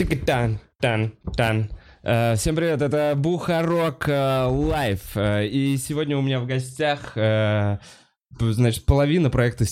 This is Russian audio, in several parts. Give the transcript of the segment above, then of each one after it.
Тан, тан, тан. Э, Всем привет, это Бухарог э, Лайв. Э, И сегодня у меня в гостях, значит, половина проекта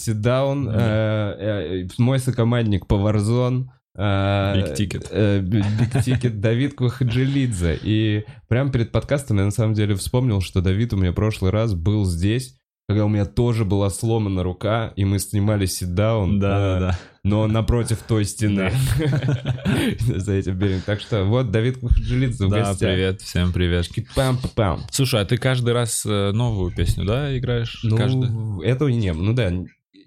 э, мой сокомандник по Warzone, э, Big Ticket. э, Б- Big Ticket Давид Квахаджелидзе. И прямо перед подкастом я на самом деле вспомнил, что Давид у меня прошлый раз был здесь, когда у меня тоже была сломана рука, и мы снимали ситдаун. Да, э, да, но напротив той стены. За этим берегом. Так что вот Давид Квахаджелидзе в да. Да, привет, всем привет. Пам-пам. Слушай, а ты каждый раз э, новую песню, да, играешь? Ну, этого не. Ну да,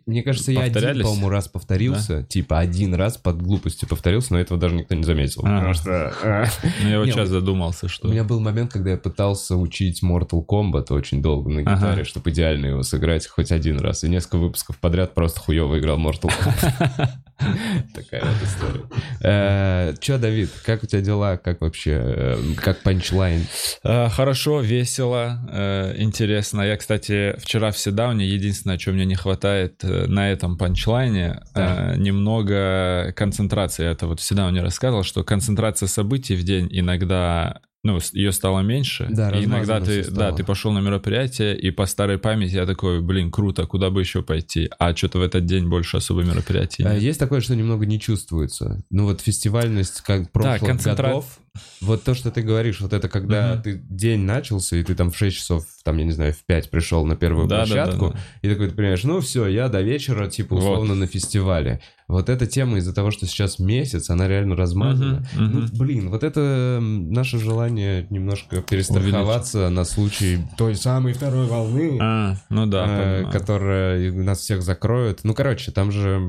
мне кажется, я один, по-моему, раз повторился. Типа один раз под глупостью повторился, но этого даже никто не заметил. Ага. Потому что... а, Ну, я вот сейчас задумался, что... У меня был момент, когда я пытался учить Mortal Kombat очень долго на гитаре, чтобы идеально его сыграть хоть один раз. И несколько выпусков подряд просто хуево играл Mortal Kombat. Такая вот история. Че, Давид, как у тебя дела? Как вообще? э, Как панчлайн? Э, Хорошо, весело, э, интересно. Я, кстати, вчера в седауне, единственное, чего мне не хватает э, на этом панчлайне, э, немного концентрации. Это вот в седауне рассказывал, что концентрация событий в день иногда... Ну, ее стало меньше. Да, и иногда ты, всё да, стало. ты пошел на мероприятие, и по старой памяти я такой, блин, круто, куда бы еще пойти? А что-то в этот день больше особо мероприятий. А нет. Есть такое, что немного не чувствуется. Ну вот фестивальность как прошлых концентра- годов. Вот то, что ты говоришь, вот это когда Мгм. ты день начался, и ты там в 6 часов, там, я не знаю, в 5 пришел на первую Да, да, да, площадку, да. и такой ты понимаешь, ну все, я до вечера, типа, Вот. условно, на фестивале. Вот эта тема из-за того, что сейчас месяц, она реально размазана. Мгм, мгм. Ну, блин, вот это наше желание немножко перестраховаться на случай той самой второй волны. А, ну да, э, которая нас всех закроет. Ну, короче, там же...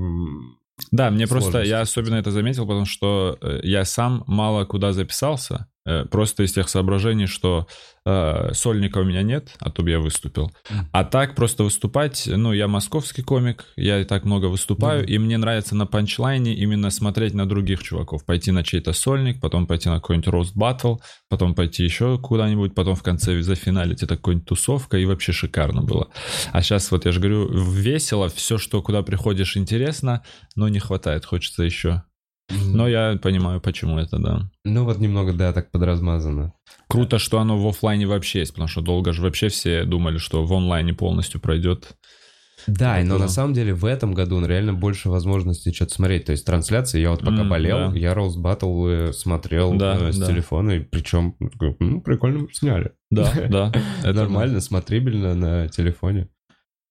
Да, мне просто, я особенно это заметил, потому что э, я сам мало куда записался, просто из тех соображений, что э, сольника у меня нет, а то бы я выступил. А так просто выступать, ну, я московский комик, я и так много выступаю, Мгм. и мне нравится на панчлайне именно смотреть на других чуваков, пойти на чей-то сольник, потом пойти на какой-нибудь рост баттл, потом пойти еще куда-нибудь, потом в конце зафиналить это какой-нибудь тусовка, и вообще шикарно было. А сейчас вот я же говорю, весело, все, что куда приходишь, интересно, но не хватает, хочется еще. Но я понимаю, почему это, да. Ну, вот немного, да, так подразмазано. Круто, что оно в оффлайне вообще есть, потому что долго же вообще все думали, что в онлайне полностью пройдет. Да, но на самом деле в этом году реально больше возможностей что-то смотреть. То есть трансляции, я вот пока М, болел, да. я Роуз Баттл смотрел Да, э, с да. телефона, и причем, ну, прикольно сняли. Да, да. это Нормально, смотрибельно на телефоне.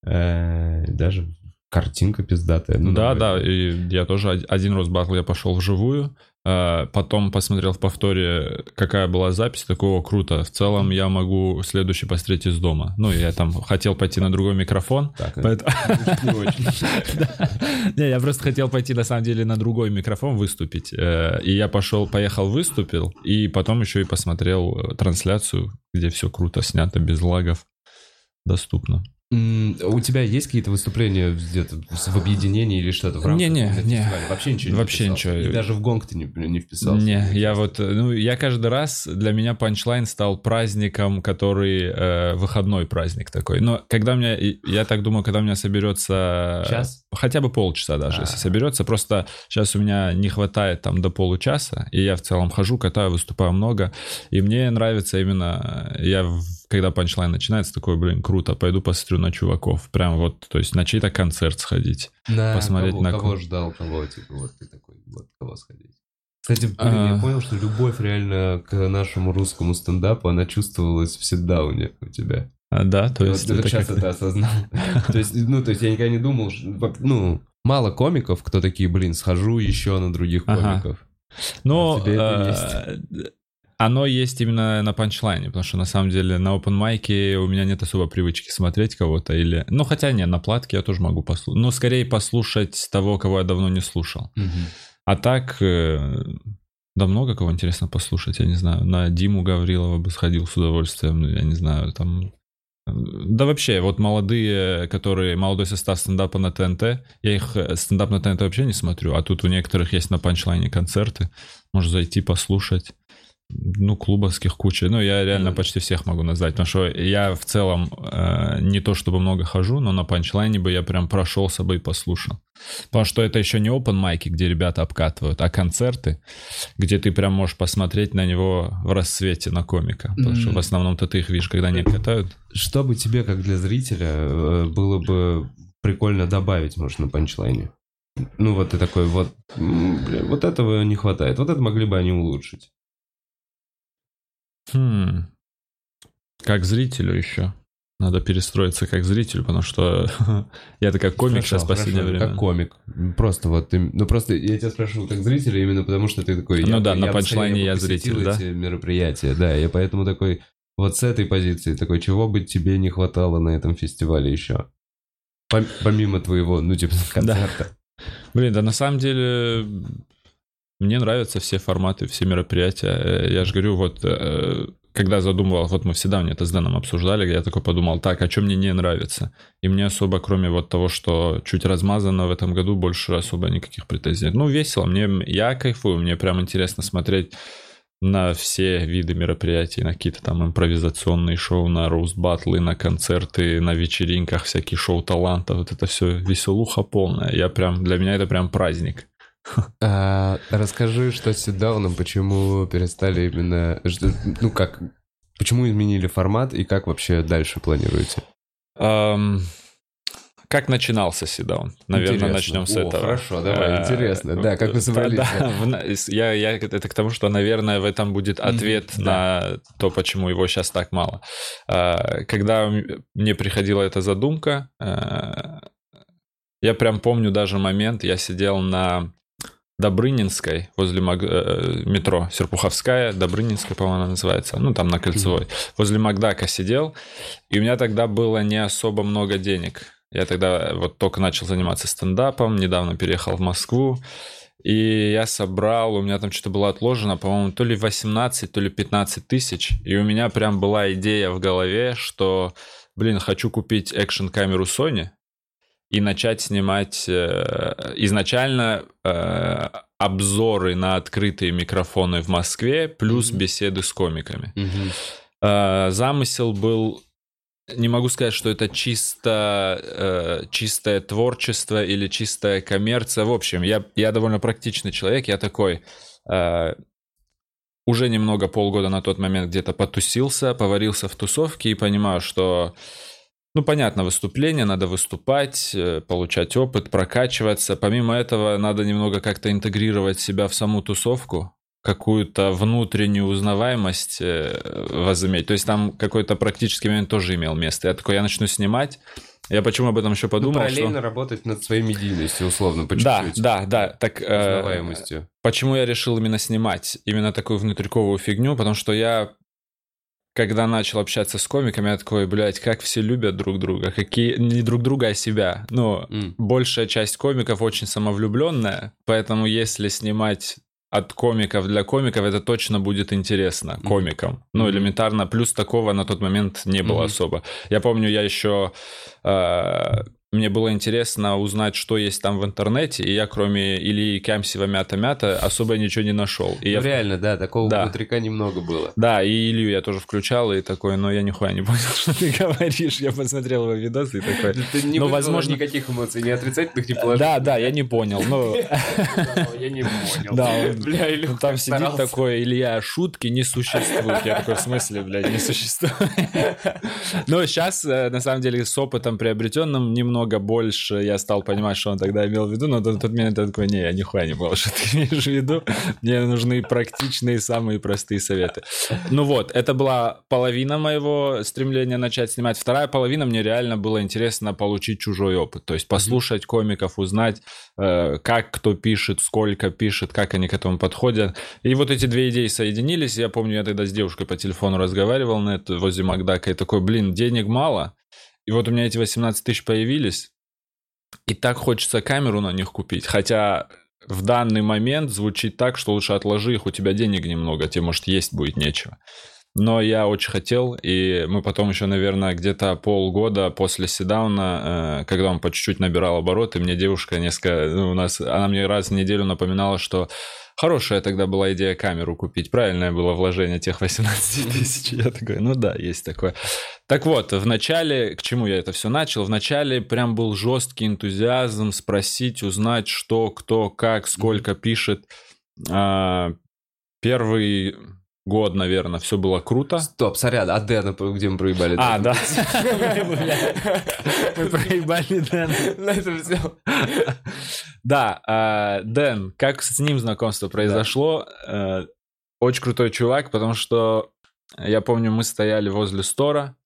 Э, Даже картинка пиздатая. Ну, да, нормально. да, и я тоже од- один раз батл я пошел вживую, а, потом посмотрел в повторе, какая была запись, такого круто. В целом я могу следующий посмотреть из дома. Ну, я там хотел пойти на другой микрофон, Так, поэтому... не очень. Не, я просто хотел пойти на самом деле на другой микрофон выступить. Э, И я пошел, поехал, выступил, и потом еще и посмотрел э, трансляцию, где все круто снято, без лагов, доступно. У тебя есть какие-то выступления где-то в объединении или что-то в рамках именно не. фестиваля? Вообще ничего не Вообще вписался? ничего. И даже в гонг ты не, не вписался? Не, я вот, ну, я каждый раз, для меня панчлайн стал праздником, который э, выходной праздник такой. Но когда у меня, я так думаю, когда у меня соберется... Час? Хотя бы полчаса даже, А. если соберется. Просто сейчас у меня не хватает там до получаса, и я в целом хожу, катаю, выступаю много. И мне нравится именно, э, я, в- когда панчлайн начинается, такой, блин, круто, пойду посмотрю на чуваков. Прям вот, то есть на чей-то концерт сходить. На посмотреть кого, на кого ждал, кого, типа, вот ты такой, вот кого сходить. Кстати, блин, я А. понял, что любовь реально к нашему русскому стендапу, она чувствовалась в ситдауне у тебя. А, да, то Вот есть... только это сейчас это осознал. То есть, ну, то есть я никогда не думал, что, ну, мало комиков, кто такие, блин, схожу еще на других Ага. комиков. Но А тебе это оно есть именно на панчлайне, потому что на самом деле на open майке у меня нет особо привычки смотреть кого-то или... Ну, хотя не, на платке я тоже могу послушать. Ну, скорее послушать того, кого я давно не слушал. А так, э, да много кого интересно послушать, я не знаю. На Диму Гаврилова бы сходил с удовольствием, ну, я не знаю, там... э, Да вообще, вот молодые, которые, молодой состав стендапа на ТНТ, я их э, стендап на ТНТ вообще не смотрю, а тут у некоторых есть на панчлайне концерты, можно зайти послушать. Ну, клубовских куча. Ну, я реально Мгм. почти всех могу назвать, потому что я в целом э, не то чтобы много хожу, но на панчлайне бы я прям прошелся бы и послушал. Потому что это еще не open майки, где ребята обкатывают, а концерты, где ты прям можешь посмотреть на него в рассвете на комика. Потому что Мгм. в основном-то ты их видишь, когда они катают. Что бы тебе, как для зрителя, э, было бы прикольно добавить, может, на панчлайне? Ну, вот ты такой, вот, бля, вот этого не хватает, вот это могли бы они улучшить. Хм. Как зрителю еще. Надо перестроиться как зритель, потому что я так как комик Хорошо, сейчас в последнее хорошо, время. Как комик. Просто вот ты... Ну, просто я тебя спрашиваю как зрителя именно потому, что ты такой... Ну я да, на я бы панчлайне я зритель, да? мероприятия, да, я поэтому такой... Вот с этой позиции такой, чего бы тебе не хватало на этом фестивале еще? Пом- Помимо твоего, ну, типа, концерта. Блин, да на самом деле мне нравятся все форматы, все мероприятия. Э, Я же говорю, вот э, когда задумывал, вот мы всегда мне это с Дэном обсуждали, я такой подумал, так, а что мне не нравится? И мне особо, кроме вот того, что чуть размазано в этом году, больше особо никаких претензий. нет. Ну, весело, мне, я кайфую, мне прям интересно смотреть на все виды мероприятий, на какие-то там импровизационные шоу, на роуст-батлы, на концерты, на вечеринках, всякие шоу талантов. Вот это все веселуха полная. Я прям, для меня это прям праздник. А, расскажи, что с ситдауном, почему перестали именно... что- Ну, как... Почему изменили формат и как вообще дальше планируете? Ам, как начинался Седаун? Наверное, Интересно. начнем с О, этого. хорошо, давай, Э, интересно. Да, как вы собрались, Да, да. я, я это к тому, что, наверное, в этом будет ответ на то, почему его сейчас так мало. А, Когда мне приходила эта задумка, э, я прям помню даже момент, я сидел на Добрынинской, возле Маг- э, метро. Серпуховская, Добрынинская, по-моему, она называется, ну, там на Кольцевой. Возле Макдака сидел, и у меня тогда было не особо много денег. Я тогда вот только начал заниматься стендапом, недавно переехал в Москву, и я собрал, у меня там что-то было отложено, по-моему, то ли 18, то ли 15 тысяч, и у меня прям была идея в голове, что, блин, хочу купить экшн-камеру Sony, и начать снимать э, изначально э, обзоры на открытые микрофоны в Москве, плюс Мгм. беседы с комиками. Мгм. Э, замысел был, не могу сказать, что это чисто э, чистое творчество или чистая коммерция. В общем, я, я довольно практичный человек, я такой... э, уже немного полгода на тот момент где-то потусился, поварился в тусовке и понимаю, что ну, понятно, выступление, надо выступать, э, получать опыт, прокачиваться. Помимо этого, надо немного как-то интегрировать себя в саму тусовку, какую-то внутреннюю узнаваемость э, возыметь. То есть там какой-то практический момент тоже имел место. Я такой, я начну снимать. Я почему об этом еще Ну, подумал, параллельно что... работать над своей медийностью, условно, по Да, чуть-чуть. да, да. Так, э. Почему я решил именно снимать именно такую внутриковую фигню? Потому что я, когда начал общаться с комиками, я такой, блядь, как все любят друг друга, какие не друг друга, а себя. Ну, М. большая часть комиков очень самовлюбленная, поэтому если снимать от комиков для комиков, это точно будет интересно комикам. Ну, Мгм. элементарно. Плюс такого на тот момент не было Мгм. особо. Я помню, я еще... э, мне было интересно узнать, что есть там в интернете, и я кроме Ильи Кямсева мята-мята особо ничего не нашел. И я Ну, реально, да, такого Да. внутрика немного было. да, и Илью я тоже включал, и такой, но я нихуя не понял, что ты говоришь. Я посмотрел его видосы и такой... Ты не Ну, вызвало возможно- никаких эмоций, ни отрицательных, ни положительных. Да, да, я не понял. Ну, Я не понял. Да, он- ну, там сидит такой, Илья, шутки не существуют. Я такой, в смысле, блядь, не существует? Но сейчас, на самом деле, с опытом приобретенным немного больше я стал понимать, что он тогда имел в виду, но в тот момент я такой, не, я нихуя не понял, что ты имеешь в виду. Мне нужны практичные, самые простые советы. Ну вот, это была половина моего стремления начать снимать. Вторая половина мне реально было интересно получить чужой опыт. То есть послушать комиков, узнать, э, как кто пишет, сколько пишет, как они к этому подходят. И вот эти две идеи соединились. Я помню, я тогда с девушкой по телефону разговаривал на это возле Макдака и такой, блин, денег мало. И вот у меня эти 18 тысяч появились. И так хочется камеру на них купить. Хотя в данный момент звучит так, что лучше отложи их, у тебя денег немного, тебе, может, есть будет нечего. но я очень хотел, и мы потом еще, наверное, где-то полгода после седауна, э, когда он по чуть-чуть набирал обороты, мне девушка несколько, ну, у нас, она мне раз в неделю напоминала, что Хорошая тогда была идея камеру купить. Правильное было вложение тех 18 тысяч. Я такой, ну да, есть такое. Так вот, в начале, к чему я это все начал? В начале прям был жесткий энтузиазм спросить, узнать, что, кто, как, сколько пишет. А, первый год, наверное, все было круто. Стоп, сорян, а Дэна, где мы проебали? А, да. Мы проебали Дэна. На этом все. Да, а, Дэн, как с ним знакомство произошло? Э, очень крутой чувак, потому что я помню, мы стояли возле стора,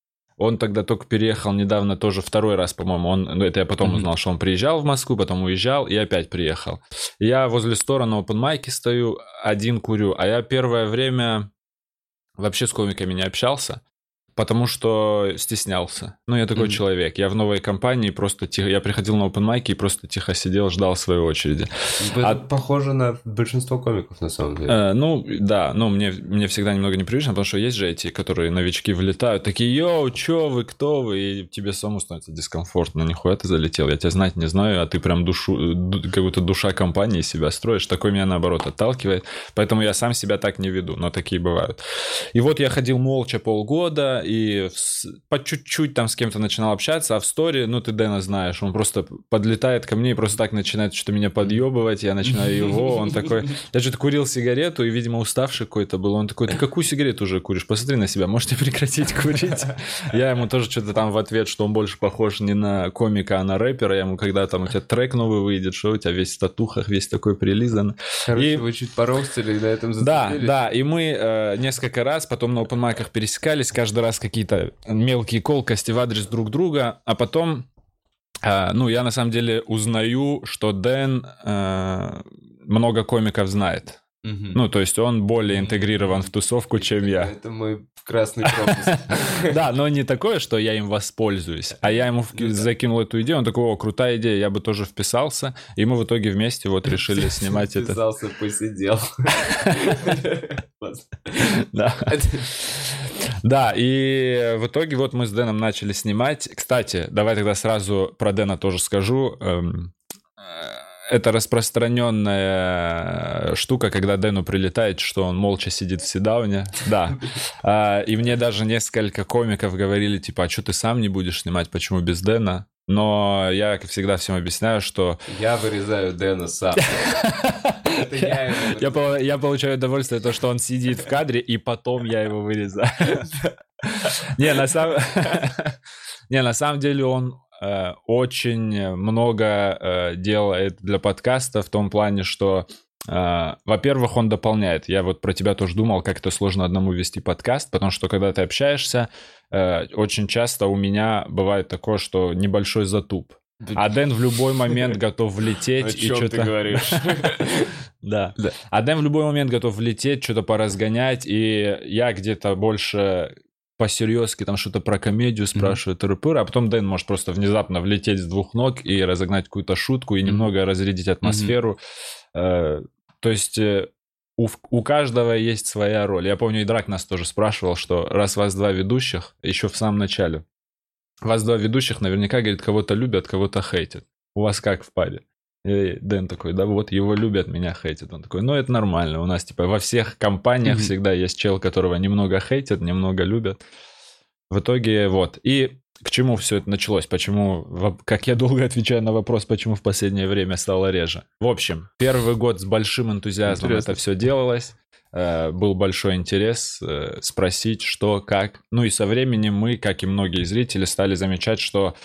он тогда только переехал недавно, тоже второй раз, по-моему. Он, ну, это я потом узнал, что он приезжал в Москву, потом уезжал и опять приехал. Я возле стора на open майке стою, один курю. А я первое время вообще с комиками не общался. Потому что стеснялся. Ну, я такой mm-hmm. человек. Я в новой компании просто тихо... Я приходил на open майки и просто тихо сидел, ждал своей очереди. Это а... похоже на большинство комиков, на самом деле. Э, ну, да. Ну, мне, мне всегда немного непривычно, потому что есть же эти, которые новички влетают, такие, йоу, чё вы, кто вы? И тебе самому становится дискомфортно. Нихуя ты залетел. Я тебя знать не знаю, а ты прям душу... Как будто душа компании себя строишь. Такой меня, наоборот, отталкивает. Поэтому я сам себя так не веду. Но такие бывают. И вот я ходил молча полгода, и по чуть-чуть там с кем-то начинал общаться, а в сторе, ну, ты Дэна знаешь, он просто подлетает ко мне и просто так начинает что-то меня подъебывать, я начинаю его, он такой... Я что-то курил сигарету, и, видимо, уставший какой-то был, он такой, ты какую сигарету уже куришь? Посмотри на себя, можете прекратить курить? Я ему тоже что-то там в ответ, что он больше похож не на комика, а на рэпера, я ему, когда там у тебя трек новый выйдет, что у тебя весь в татухах, весь такой прилизан. Короче, и... вы чуть поростили на этом Да, да, и мы э, несколько раз потом на опенмайках пересекались, каждый раз какие-то мелкие колкости в адрес друг друга, а потом, э, ну, я на самом деле узнаю, что Дэн э, много комиков знает. Угу. Ну, то есть он более интегрирован в тусовку, чем я. Это мой красный пропуск. Да, но не такое, что я им воспользуюсь, а я ему ну закинул эту идею, он такой, о, крутая идея, я бы тоже вписался, и мы в итоге вместе вот решили снимать это. Вписался, посидел. Да. Да, и в итоге вот мы с Дэном начали снимать. Кстати, давай тогда сразу про Дэна тоже скажу. Эм, это распространенная штука, когда Дэну прилетает, что он молча сидит в седауне. Да. А, и мне даже несколько комиков говорили, типа, а что ты сам не будешь снимать, почему без Дэна? Но я, как всегда, всем объясняю, что... Я вырезаю Дэна сам. Я, я получаю удовольствие, то, что он сидит в кадре, и потом я его вырезаю. Не, на самом... Не, на самом деле он Э, очень много э, делает для подкаста в том плане, что Uh, во-первых, он дополняет. Я вот про тебя тоже думал, как это сложно одному вести подкаст, потому что когда ты общаешься, очень часто у меня бывает такое, что небольшой затуп. А Дэн в любой момент готов влететь и что-то... ты говоришь? Да. А Дэн в любой момент готов влететь, что-то поразгонять, и я где-то больше по-серьезки там что-то про комедию спрашивают, mm-hmm. а потом Дэн может просто внезапно влететь с двух ног и разогнать какую-то шутку и mm-hmm. немного разрядить атмосферу. Mm-hmm. То есть э, у, у каждого есть своя роль. Я помню, и Драк нас тоже спрашивал, что раз вас два ведущих, еще в самом начале, вас два ведущих наверняка, говорит, кого-то любят, кого-то хейтят. У вас как в паре? И Дэн такой, да вот его любят, меня хейтят. Он такой, ну это нормально, у нас типа во всех компаниях mm-hmm. всегда есть чел, которого немного хейтят, немного любят. В итоге вот. И к чему все это началось? Почему, как я долго отвечаю на вопрос, почему в последнее время стало реже? В общем, первый год с большим энтузиазмом Интересно. это все делалось. Э, был большой интерес э, спросить, что, как. Ну и со временем мы, как и многие зрители, стали замечать, что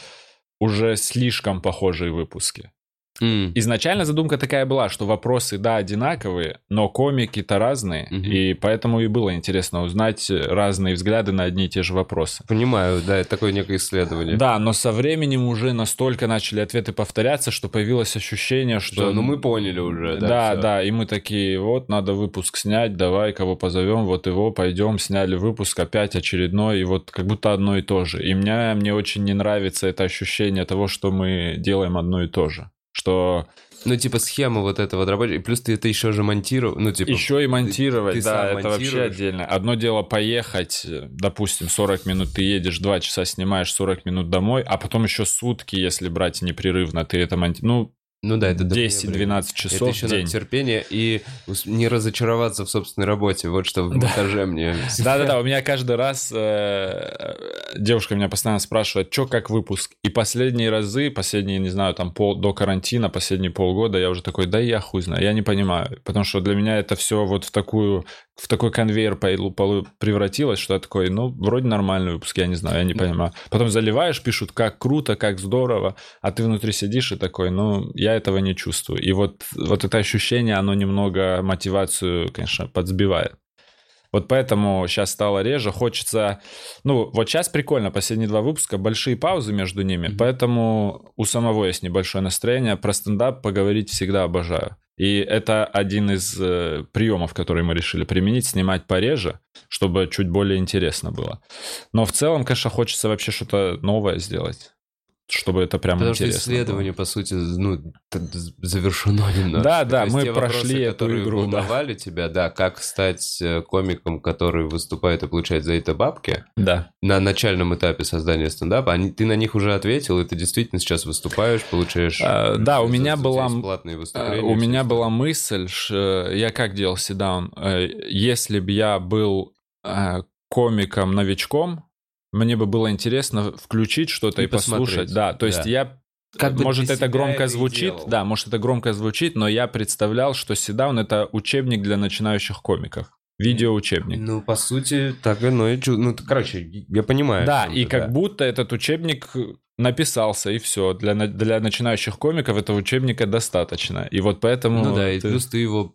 уже слишком похожие выпуски. Mm. Изначально задумка такая была, что вопросы, да, одинаковые, но комики-то разные, mm-hmm. и поэтому и было интересно узнать разные взгляды на одни и те же вопросы. Понимаю, да, это такое некое исследование. Да, но со временем уже настолько начали ответы повторяться, что появилось ощущение, что... Да, ну мы поняли уже, да. Да, все. да, и мы такие, вот, надо выпуск снять, давай, кого позовем, вот его, пойдем, сняли выпуск опять очередной, и вот как будто одно и то же. И мне, мне очень не нравится это ощущение того, что мы делаем одно и то же что Ну, типа, схема вот этого и плюс ты это еще же монтировал, ну, типа... еще и монтировать, ты да, сам это вообще отдельно. Одно дело поехать, э, допустим, 40 минут ты едешь, 2 часа снимаешь, 40 минут домой, а потом еще сутки, если брать непрерывно, ты это монтируешь. Ну, Ну да, это дохуя 10-12 времени. часов Это еще в день. надо терпение и не разочароваться в собственной работе. Вот что в монтаже мне... Да-да-да, у меня каждый раз э, девушка меня постоянно спрашивает, что как выпуск. И последние разы, последние, не знаю, там пол, до карантина, последние полгода, я уже такой, да я хуй знаю, я не понимаю. Потому что для меня это все вот в такую в такой конвейер превратилось, что я такой, ну, вроде нормальный выпуск, я не знаю, я не понимаю. Потом заливаешь, пишут, как круто, как здорово, а ты внутри сидишь и такой, ну, я этого не чувствую. И вот, вот это ощущение, оно немного мотивацию, конечно, подсбивает. Вот поэтому сейчас стало реже. Хочется... Ну, вот сейчас прикольно, последние два выпуска, большие паузы между ними, поэтому у самого есть небольшое настроение. Про стендап поговорить всегда обожаю. И это один из э, приемов, которые мы решили применить, снимать пореже, чтобы чуть более интересно было. Но в целом, конечно, хочется вообще что-то новое сделать, чтобы это прям Потому что интересно было. исследование, по сути, ну, завершено немного. Да, да, То мы те вопросы, прошли эту которые игру, да. волновали тебя, да, как стать э, комиком, который выступает и получает за это бабки, Да. на начальном этапе создания стендапа, они, ты на них уже ответил, и ты действительно сейчас выступаешь, получаешь... А, да, у за- меня была- бесплатные Э, выступления. У все меня это. была мысль, ш- я как делал седаун, Э, если бы я был э, комиком-новичком, мне бы было интересно включить что-то И и, послушать. посмотреть. Да, то есть Да. я Как бы может, это громко это и звучит, делал. да, может, это громко звучит, но я представлял, что седаун это учебник для начинающих комиков. Видеоучебник. Ну, по сути, так оно и чу- Ну, короче, я понимаю. Да, и как да. будто этот учебник написался, и все. Для, для начинающих комиков этого учебника достаточно. И вот поэтому... Ну да, и ты- плюс ты его...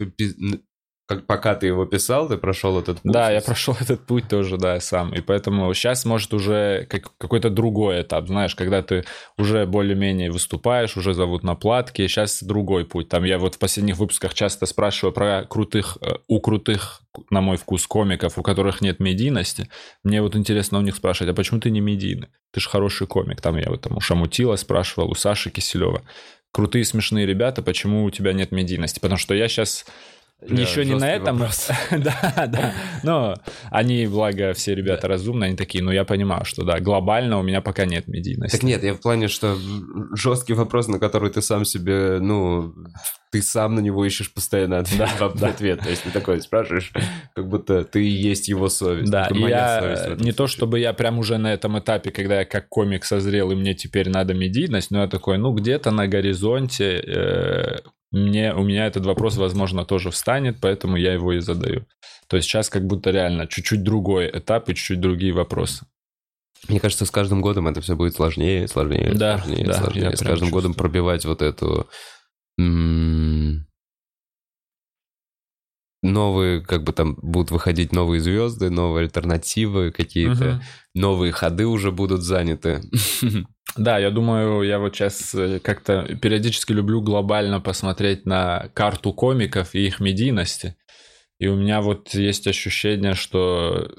пока ты его писал, ты прошел этот путь. Да, я прошел этот путь тоже, да, сам. И поэтому сейчас, может, уже как, какой-то другой этап, знаешь, когда ты уже более-менее выступаешь, уже зовут на платки, сейчас другой путь. Там я вот в последних выпусках часто спрашиваю про крутых, э, у крутых, на мой вкус, комиков, у которых нет медийности. Мне вот интересно у них спрашивать, а почему ты не медийный? Ты же хороший комик. Там я вот там у Шамутила спрашивал, у Саши Киселева. Крутые, смешные ребята, почему у тебя нет медийности? Потому что я сейчас Бля, еще не на этом. да, да. Но они, благо, все ребята разумные, они такие, ну я понимаю, что да, глобально у меня пока нет медийности. Так нет, я в плане, что жесткий вопрос, на который ты сам себе, ну, ты сам на него ищешь постоянно ответ, Да, да. ответ. То есть ты такой спрашиваешь, как будто ты и есть его совесть. Да, и я совесть не то, чтобы я прям уже на этом этапе, когда я как комик созрел, и мне теперь надо медийность, но я такой, ну, где-то на горизонте э, мне, у меня этот вопрос, возможно, тоже встанет, поэтому я его и задаю. То есть сейчас как будто реально чуть-чуть другой этап и чуть-чуть другие вопросы. Мне кажется, с каждым годом это все будет сложнее, сложнее, Да, сложнее, да, сложнее. С каждым годом чувствую. пробивать вот эту м, новые, как бы там будут выходить новые звезды, новые альтернативы, какие-то Мгм. новые ходы уже будут заняты. Да, я думаю, я вот сейчас как-то периодически люблю глобально посмотреть на карту комиков и их медийности. И у меня вот есть ощущение, что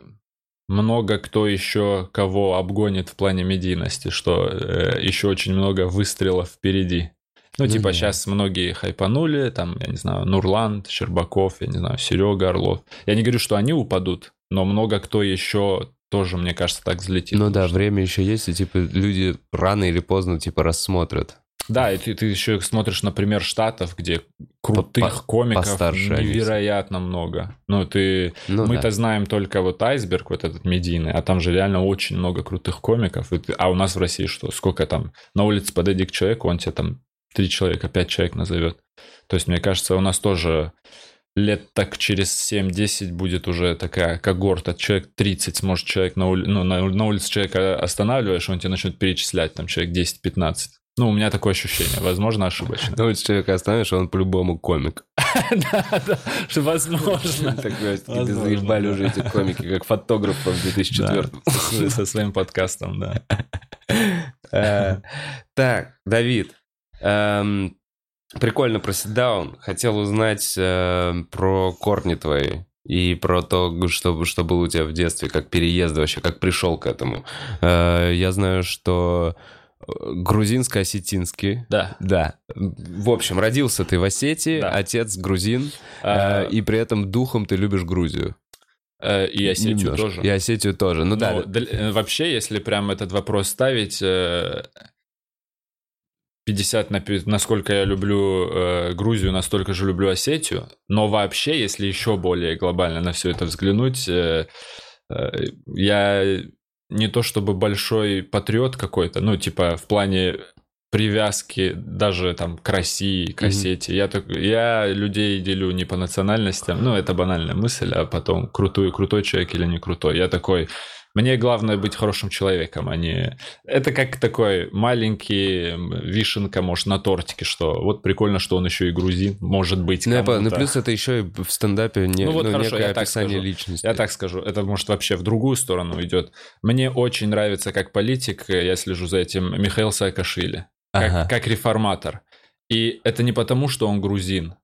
много кто еще кого обгонит в плане медийности, что э, еще очень много выстрелов впереди. Ну, Ну типа, да. сейчас многие хайпанули, там, я не знаю, Нурланд, Щербаков, я не знаю, Серега Орлов. Я не говорю, что они упадут, но много кто еще тоже, мне кажется, так взлетит. Ну да, что- время еще есть, и типа люди рано или поздно типа рассмотрят. Да, и ты, ты еще смотришь, например, штатов, где крутых По- комиков постарше они невероятно много. Ну, ты... Ну Мы-то да. знаем только вот айсберг, вот этот медийный, а там же реально очень много крутых комиков. И ты- А у нас в России что? Сколько там? На улице подойди к человеку, он тебе там три человека, пять человек назовет. То есть, мне кажется, у нас тоже лет так через 7-10 будет уже такая когорта. Человек 30, сможет человек на, ули- ну, на, на улице человека останавливаешь, он тебе начнет перечислять, там человек 10-15. Ну, у меня такое ощущение, возможно, ошибочно. Ну, если человека оставишь, он по-любому комик. Да, да, возможно. Возможно, заебали уже эти комики, как фотографов в 2004 Да, со- Со своим подкастом, да. Э, Так, Давид, эм, прикольно про ситдаун. Хотел узнать э, про корни твои и про то, что, что было у тебя в детстве, как переезд вообще, как пришел к этому. Э, Я знаю, что грузинско-осетинский. Да. Да. В общем, родился ты в Осетии, Да. отец грузин, А, э, и при этом духом ты любишь Грузию. э, и Осетию Немножко. тоже. И Осетию тоже. Ну да. Ну, дл- э, вообще, если прям этот вопрос ставить, э, 50 на 50, насколько я люблю э, Грузию, настолько же люблю Осетию. Но вообще, если еще более глобально на все это взглянуть, э, э, я не то чтобы большой патриот какой-то, ну, типа, в плане привязки даже там к России, к. Осетии. Я, так, я людей делю не по национальностям, ну, это банальная мысль, а потом крутой, крутой человек или не крутой. Я такой, мне главное быть хорошим человеком, а не... Это как такой маленький вишенка, может, на тортике, что вот прикольно, что он еще и грузин, может быть, Ну. Ну, плюс это еще и в стендапе не, Ну, вот ну, хорошо, некое я так описание скажу. личности. Я так скажу, это может вообще в другую сторону идет. Мне очень нравится как политик, я слежу за этим, Михаил Саакашвили, как, Ага. как реформатор. И это не потому, что он грузин,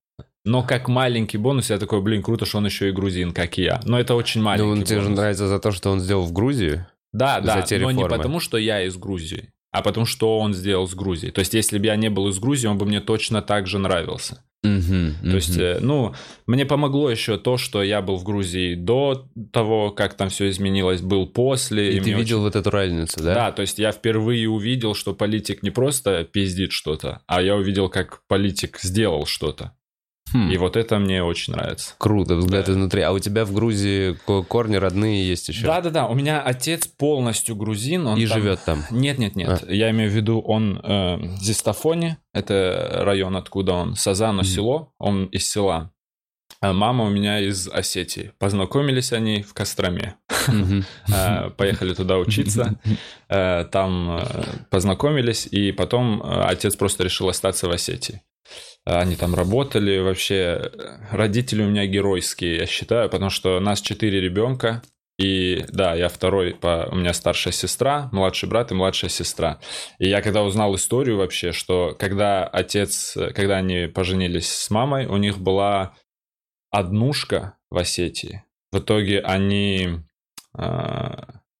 но как маленький бонус я такой, блин, круто, что он еще и грузин, как и я. Но это очень маленький Ну, он тебе же нравится за то, что он сделал в Грузии. Да, да, те но не реформы. потому, что я из Грузии, а потому, что он сделал с Грузией. То есть, если бы я не был из Грузии, он бы мне точно так же нравился. Мгм, То есть, мгм. э, ну, мне помогло еще то, что я был в Грузии до того, как там все изменилось, был после. И ты мне видел вот эту разницу, да? Да, то есть я впервые увидел, что политик не просто пиздит что-то, а я увидел, как политик сделал что-то. Хм, И вот это мне очень нравится. Круто, взгляд Да. изнутри. А у тебя в Грузии ко- корни родные есть еще? Да-да-да, у меня отец полностью грузин. Он И там- живет там. Нет, нет, нет. Я имею в виду, он э, Зистофоне, это район, откуда он, Сазано Мгм. село, он из села. А мама у меня из Осетии. Познакомились они в Костроме. Э, Поехали туда учиться. Э, Там э, познакомились, и потом э, отец просто решил остаться в Осетии. Э, Они там работали, вообще э, родители у меня геройские, я считаю, потому что нас четыре ребенка, и да, я второй, по... у меня старшая сестра, младший брат и младшая сестра. И я когда узнал историю вообще, что когда отец, э, когда они поженились с мамой, у них была однушка в Осетии. В итоге они...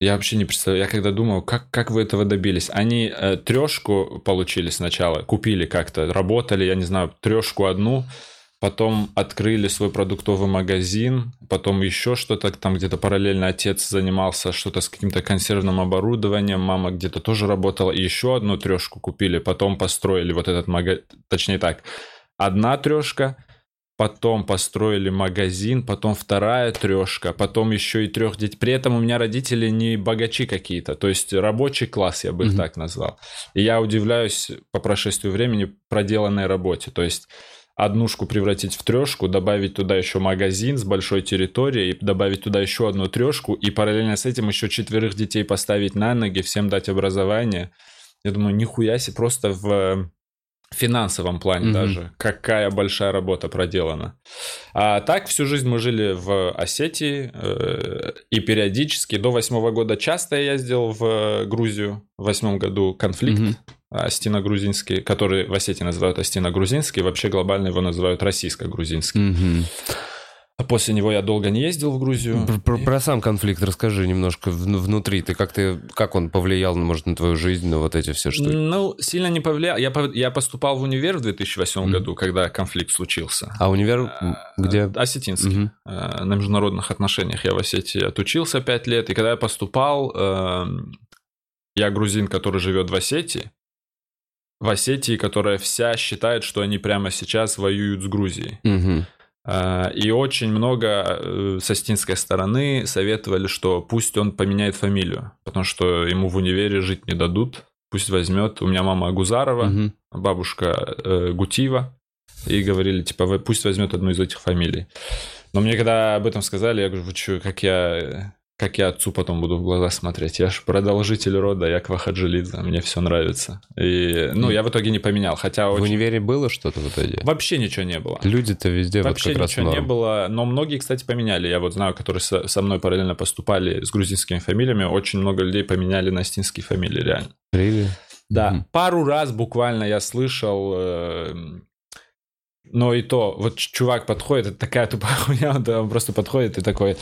Я вообще не представляю, я когда думал, как, как вы этого добились? Они э, трешку получили сначала, купили как-то, работали, я не знаю, трешку одну, потом открыли свой продуктовый магазин, потом еще что-то, там где-то параллельно отец занимался что-то с каким-то консервным оборудованием, мама где-то тоже работала, и еще одну трешку купили, потом построили вот этот магазин, точнее так, одна трешка, потом построили магазин, потом вторая трешка, потом еще и трех детей. При этом у меня родители не богачи какие-то, то есть рабочий класс, я бы их Мгм. так назвал. И я удивляюсь по прошествию времени проделанной работе. То есть однушку превратить в трешку, добавить туда еще магазин с большой территорией, добавить туда еще одну трешку, и параллельно с этим еще четверых детей поставить на ноги, всем дать образование. Я думаю, нихуя себе, просто в финансовом плане Мгм. даже. Какая большая работа проделана. А так всю жизнь мы жили в Осетии, э, и периодически до восьмого года часто я ездил в Грузию. В восьмом году конфликт Мгм. астино-грузинский, который в Осетии называют астино-грузинский, вообще глобально его называют российско-грузинский. Мгм. А после него я долго не ездил в Грузию. Про, про- про сам конфликт расскажи немножко внутри. Ты как ты как он повлиял, может, на твою жизнь, на вот эти все штуки? Ну, сильно не повлиял. Я, я поступал в универ в 2008 Мгм. году, когда конфликт случился. А универ где? Осетинский. Э, на международных отношениях я в Осетии отучился 5 лет, и когда я поступал, эм, я грузин, который живет в Осетии, в Осетии, которая вся считает, что они прямо сейчас воюют с Грузией. Мгм. Э, И очень много э, с осетинской стороны советовали, что пусть он поменяет фамилию, потому что ему в универе жить не дадут. Пусть возьмет. У меня мама Агузарова, Мгм. бабушка э, Гутиева, и говорили, типа, «Вы пусть возьмет одну из этих фамилий. Но мне когда об этом сказали, я говорю, вы что, как я, как я отцу потом буду в глаза смотреть? Я же продолжитель рода Якова Хаджилидзе, мне все нравится. И, ну, я в итоге не поменял, хотя В очень... универе было что-то в итоге? Вообще ничего не было. Люди-то везде Вообще вот как раз ничего не норм. было, но многие, кстати, поменяли. Я вот знаю, которые со, со мной параллельно поступали с грузинскими фамилиями, очень много людей поменяли на астинские фамилии, реально. Really? Да, Мгм. пару раз буквально я слышал, э, Но и то, вот чувак подходит, это такая тупая хуйня, он просто подходит и такой,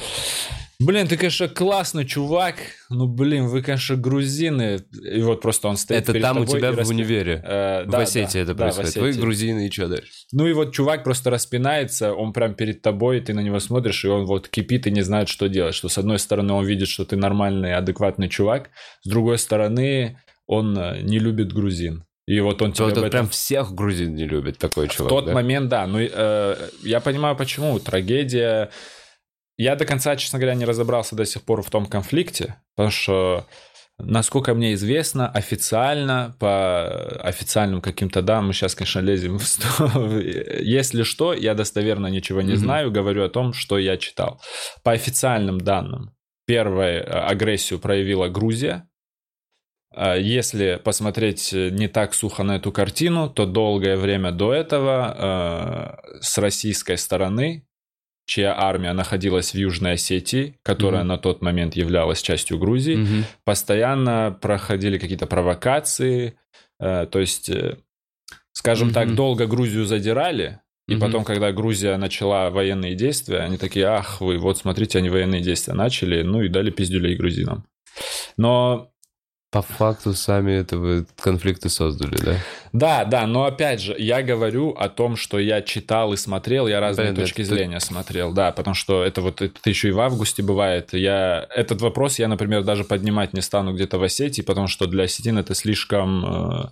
Блин, ты, конечно, классный чувак. Ну, блин, вы, конечно, грузины. И вот просто он стоит Это там у тебя в универе. Э, в да, Осетии да, это да, происходит. Вы Осетии. грузины, и что дальше? Ну и вот чувак просто распинается, он прям перед тобой, ты на него смотришь, и он вот кипит и не знает, что делать. Что с одной стороны он видит, что ты нормальный, адекватный чувак, с другой стороны он э, не любит грузин. И вот он тебя Вот в это этом- прям всех грузин не любит такой в чувак. тот да? момент, да. Ну, э, я понимаю, почему. Трагедия... Я до конца, честно говоря, не разобрался до сих пор в том конфликте, потому что, насколько мне известно, официально, по официальным каким-то данным, мы сейчас, конечно, лезем в сто... Если что, я достоверно ничего не Мгм. знаю, говорю о том, что я читал. По официальным данным, первой э, агрессию проявила Грузия, Если посмотреть э, не так сухо на эту картину, то долгое время до этого э, с российской стороны, чья армия находилась в Южной Осетии, которая Мгм. на тот момент являлась частью Грузии, Мгм. постоянно проходили какие-то провокации. э, То есть, э, скажем так, Мгм. долго Грузию задирали, и Мгм. потом, когда Грузия начала военные действия, они такие, ах вы, вот смотрите, они военные действия начали, ну и дали пиздюлей грузинам. Но По факту сами этого конфликты создали, да? Да, да, но опять же, я говорю о том, что я читал и смотрел, я разные Блин, точки зрения смотрел, да, потому что это вот это еще и в августе бывает. Я этот вопрос я, например, даже поднимать не стану где-то в Осетии, потому что для осетин это слишком э,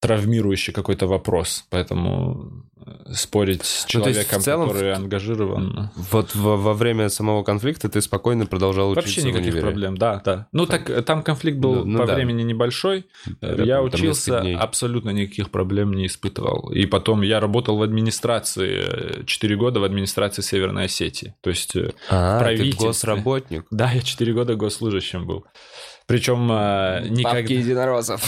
травмирующий какой-то вопрос, поэтому э, спорить с Ну, человеком, в целом, который ангажирован. Вот во, во время самого конфликта ты спокойно продолжал учиться Вообще в никаких универе. проблем, да, да. Ну так э, там конфликт был Ну, ну по да. времени небольшой. Э, Я там учился, абсолютно никаких проблем не испытывал. И потом я работал в администрации, 4 года в администрации Северной Осетии. То есть, А, ты правительстве. госработник. да, я 4 года госслужащим был. Причем э, никогда... единороссов.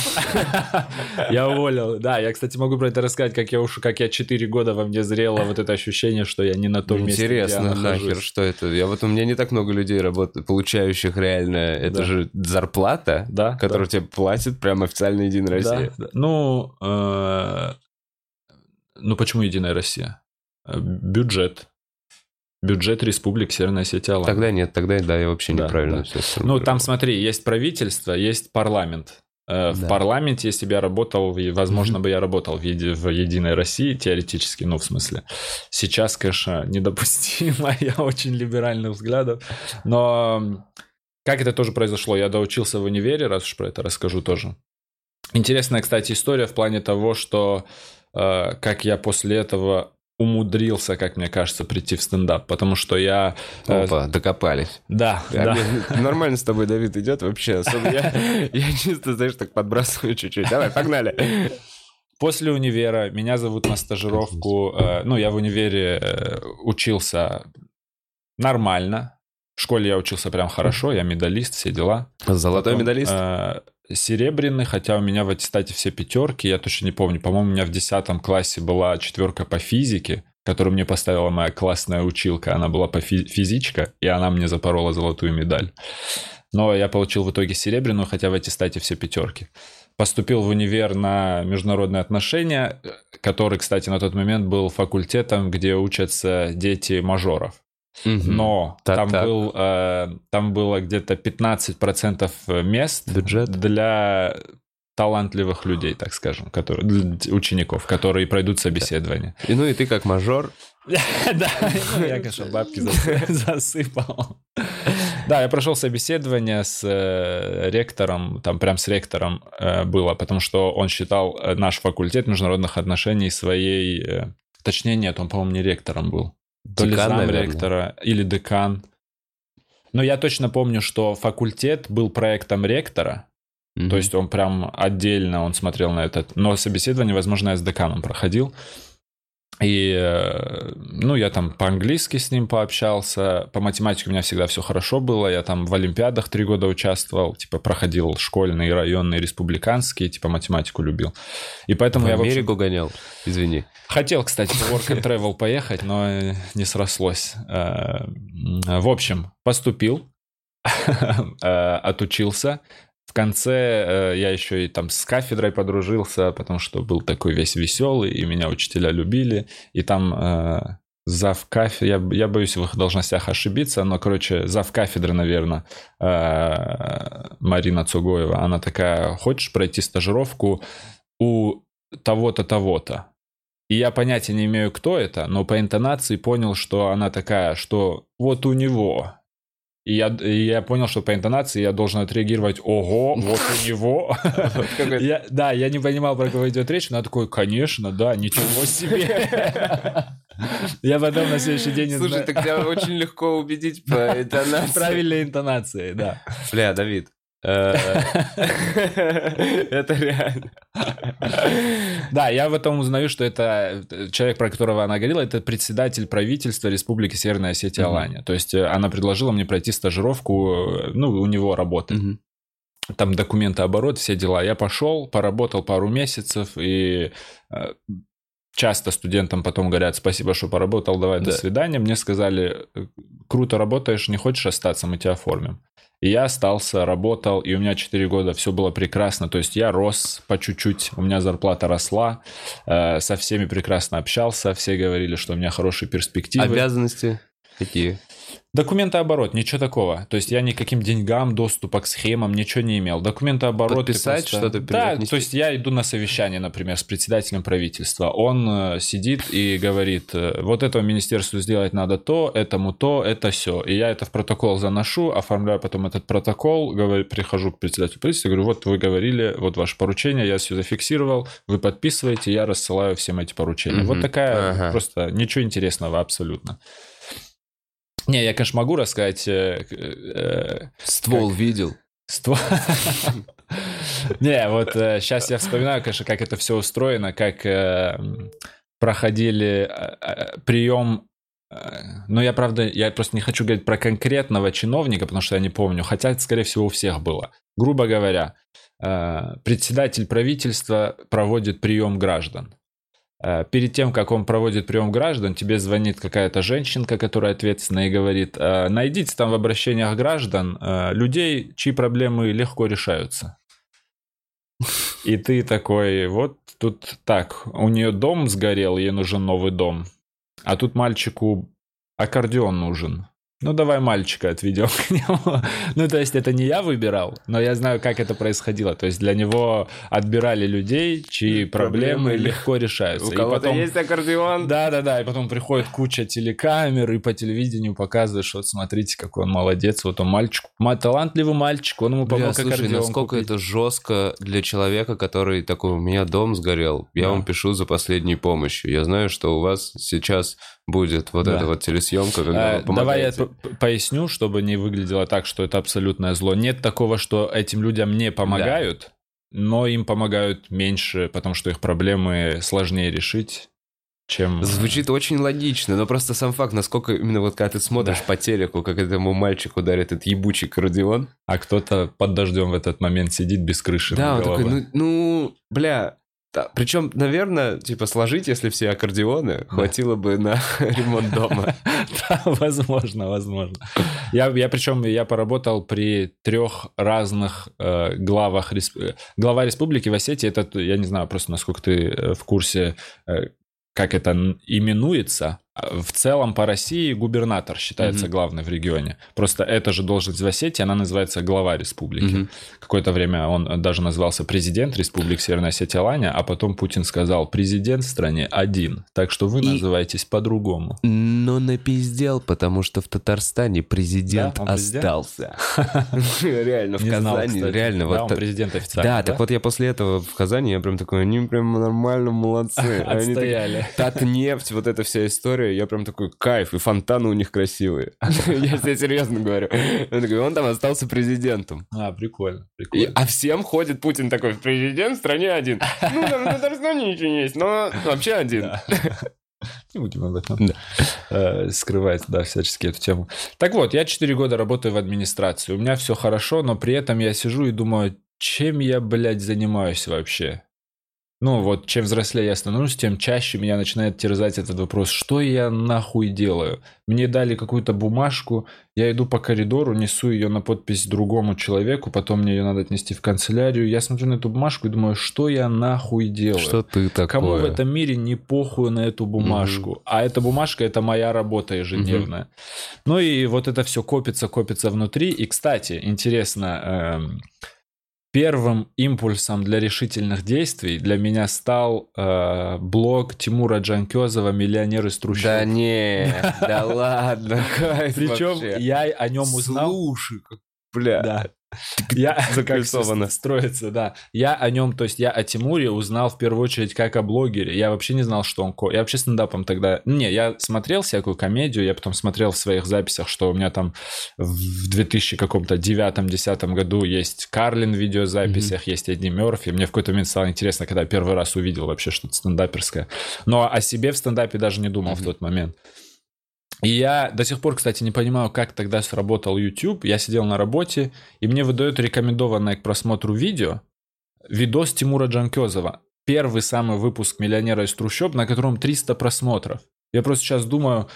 Я уволил. Да, я, кстати, могу про это рассказать, как я уж, как я 4 года во мне зрело вот это ощущение, что я не на том месте, Интересно, нахер, что это? Я вот у меня не так много людей работает, получающих реально. Это же зарплата, Да, которую тебе платит прям официально Единая Да, Россия. Ну, э, ну почему Единая Россия? Э, Бюджет. Бюджет Республики Северная Осетия Алания. Тогда нет, тогда да, я вообще Да, неправильно да. все Ну, сформулировал. там смотри, есть правительство, есть парламент. Э, В Да. парламенте, если бы я работал, возможно, бы я работал в, Еди- в Единой России, теоретически, ну, в смысле. Сейчас, конечно, недопустимо, я очень либеральных взглядов. Но как это тоже произошло? Я доучился в универе, раз уж про это расскажу тоже. Интересная, кстати, история в плане того, что э, как я после этого умудрился, как мне кажется, прийти в стендап, потому что я... э, Опа, докопались. да, да. мне нормально с тобой, Давид, идет вообще. Особо я, я чисто, знаешь, так подбрасываю чуть-чуть. Давай, погнали. После универа меня зовут на стажировку. э, ну, я в универе э, учился нормально. В школе я учился прям хорошо, я медалист, все дела. Золотой Потом, медалист? э, серебряный, хотя у меня в аттестате все пятерки, я точно не помню. По-моему, у меня в 10 классе была четверка по физике, которую мне поставила моя классная училка. Она была по фи- физичка, и она мне запорола золотую медаль. Но я получил в итоге серебряную, хотя в аттестате все пятерки. Поступил в универ на международные отношения, э, который, кстати, на тот момент был факультетом, где учатся дети мажоров. Мгм. Но Так, там, так. Был, э, там было где-то 15% мест Бюджет? для талантливых людей, так скажем, которые, учеников, которые пройдут собеседование. И ну и ты как мажор. Да, ну, я, конечно, бабки зас- засыпал. Да, я прошел собеседование с э, ректором, там прям с ректором э, было, потому что он считал э, наш факультет международных отношений своей... Точнее, нет, он, по-моему, не ректором был. То ли Декан, зам наверное. ректора или декан. Но я точно помню, что факультет был проектом ректора, Мгм. то есть он прям отдельно он смотрел на этот. Но собеседование, возможно, я с деканом проходил. И, э, ну, я там по-английски с ним пообщался. По математике у меня всегда все хорошо было. Я там в олимпиадах три года участвовал. Типа проходил школьные, районные, республиканские. Типа математику любил. И поэтому в я, в общем, Америку гонял. Извини. Хотел, кстати, по Work and Travel поехать, но э, не срослось. Э, В общем, поступил, отучился. В конце э, я еще и там с кафедрой подружился, потому что был такой весь веселый, и меня учителя любили. И там э, зав кафедры, я, я боюсь в их должностях ошибиться, но, короче, зав кафедры, наверное, э, Марина Цугоева, она такая, хочешь пройти стажировку у того-то, того-то? И я понятия не имею, кто это, но по интонации понял, что она такая, что вот у него. И я, и я понял, что по интонации я должен отреагировать «Ого, вот у него». Я- Да, я не понимал, про кого идет речь, но я такой «Конечно, да, ничего себе». Я потом на следующий день... Слушай, так тебя очень легко убедить по интонации. Правильной интонации, да. Бля, Давид. Э, Это реально. Да, я в этом узнаю, что это э, человек, про которого она говорила, это председатель правительства Республики Северная Осетия. Алания. То есть э, она предложила мне пройти стажировку, э, ну, у него. Мгм. Там документы оборот, все дела. Я пошел, поработал пару месяцев, и э, часто студентам потом говорят, спасибо, что поработал, давай, до Да. свидания. Мне сказали, «Э, круто работаешь, не хочешь остаться, мы тебя оформим. Я остался, работал, и у меня 4 года все было прекрасно. То есть я рос по чуть-чуть, у меня зарплата росла, э, со всеми прекрасно общался, все говорили, что у меня хорошие перспективы. Обязанности какие? Документооборот, ничего такого. То есть я никаким деньгам, доступа к схемам, ничего не имел. Документооборот... Подписать что-то, Да, то есть я иду на совещание, например, с председателем правительства. Он э, сидит и говорит, э, вот этому министерству сделать надо то, этому то, это все. И я это в протокол заношу, оформляю потом этот протокол, говорю, прихожу к председателю правительства, говорю, вот вы говорили, вот ваше поручение, я все зафиксировал, вы подписываете, я рассылаю всем эти поручения. Мгм. Вот такая Ага. просто ничего интересного абсолютно. Не, я, конечно, могу рассказать. э, э, Ствол видел? ство- Не, вот сейчас я вспоминаю, конечно, как это все устроено, как э, проходили э, э, прием. э, Но я, правда, я просто не хочу говорить про конкретного чиновника, потому что я не помню, хотя это, скорее всего, у всех было. Грубо говоря, э, председатель правительства проводит прием граждан. Э, Перед тем, как он проводит прием граждан, тебе звонит какая-то женщинка, которая ответственна и говорит, «Э, найдите там в обращениях граждан э, людей, чьи проблемы легко решаются. И ты такой, вот тут так, у нее дом сгорел, ей нужен новый дом, а тут мальчику аккордеон нужен. Ну, давай мальчика отведем к нему. Ну, то есть это не я выбирал, но я знаю, как это происходило. То есть для него отбирали людей, чьи проблемы Проблемы легко решаются. У кого-то потом- есть аккордеон? да, да, да. И потом приходит куча телекамер, и по телевидению показывают, что вот смотрите, какой он молодец. Вот он мальчик, ма- талантливый мальчик, он ему помог Бля, слушай, насколько купить. это жестко для человека, который такой, у меня дом сгорел, я Да. вам пишу за последней помощью. Я знаю, что у вас сейчас будет вот Да. эта вот телесъемка, когда Э, вы Давай я поясню, чтобы не выглядело так, что это абсолютное зло. Нет такого, что этим людям не помогают, но им помогают меньше, потому что их проблемы сложнее решить, чем... Звучит очень логично, но просто сам факт, насколько именно вот когда ты смотришь Да. по телеку, как этому мальчику дарит этот ебучий аккордеон. А кто-то под дождем в этот момент сидит без крыши Да, он такой, головой. ну, ну бля. Причем, наверное, типа сложить, если все аккордеоны, хватило бы на ремонт дома. Да, возможно, возможно. Я, я причем я поработал при трех разных э, главах. респ- Глава республики в Осетии, это, я не знаю, просто насколько ты э, в курсе, э, как это именуется. А В целом по России губернатор считается главный в регионе. Просто эта же должность в Осетии, она называется глава республики. Мгм. Какое-то время он даже назывался президент Республики Северная Осетия Алания, а потом Путин сказал, президент в стране один, так что вы И- называетесь по-другому. Но напиздел, потому что в Татарстане президент Да, остался. Реально, в Казани, реально. Да, вот та- президент официально. Да, так вот я после этого в Казани, я прям такой, они прям нормально молодцы. Отстояли. Татнефть, вот эта вся история, я прям такой, кайф, и фонтаны у них красивые. Я тебе серьезно говорю. Он там остался президентом. А, прикольно, прикольно. а всем ходит Путин такой, президент в стране один. Ну, там в Татарстане ничего не есть, но вообще один. Не будем об этом Да. э, скрывать, да, всячески эту тему. Так вот, я 4 года работаю в администрации. У меня все хорошо, но при этом я сижу и думаю, чем я, блядь, занимаюсь вообще? Ну вот, чем взрослее я становлюсь, тем чаще меня начинает терзать этот вопрос, что я нахуй делаю? Мне дали какую-то бумажку, я иду по коридору, несу ее на подпись другому человеку, потом мне ее надо отнести в канцелярию. Я смотрю на эту бумажку и думаю, что я нахуй делаю? Что ты такое? Кому в этом мире не похуй на эту бумажку? А эта бумажка это моя работа ежедневная. Ну и вот это все копится, копится внутри. И, кстати, интересно, эм, первым импульсом для решительных действий для меня стал э, блог Тимура Джанкезова «Миллионер из трущоб». Да не, да ладно, Причем я о нем узнал. Слушай, бля. Да. Я Закольцовано. строится, да. Я о нем, то есть я о Тимуре узнал в первую очередь как о блогере. Я вообще не знал, что он... ко- Я вообще стендапом тогда... Не, я смотрел всякую комедию, я потом смотрел в своих записях, что у меня там в 2000 каком-то девятом-десятом году есть Карлин в видеозаписях, есть Эдди Мерфи. Мне в какой-то момент стало интересно, когда я первый раз увидел вообще что-то стендаперское. Но о себе в стендапе даже не думал в тот момент. И я до сих пор, кстати, не понимаю, как тогда сработал YouTube. Я сидел на работе, и мне выдают рекомендованное к просмотру видео видос Тимура Джанкезова. Первый самый выпуск «Миллионера из трущоб», на котором 300 просмотров. Я просто сейчас думаю,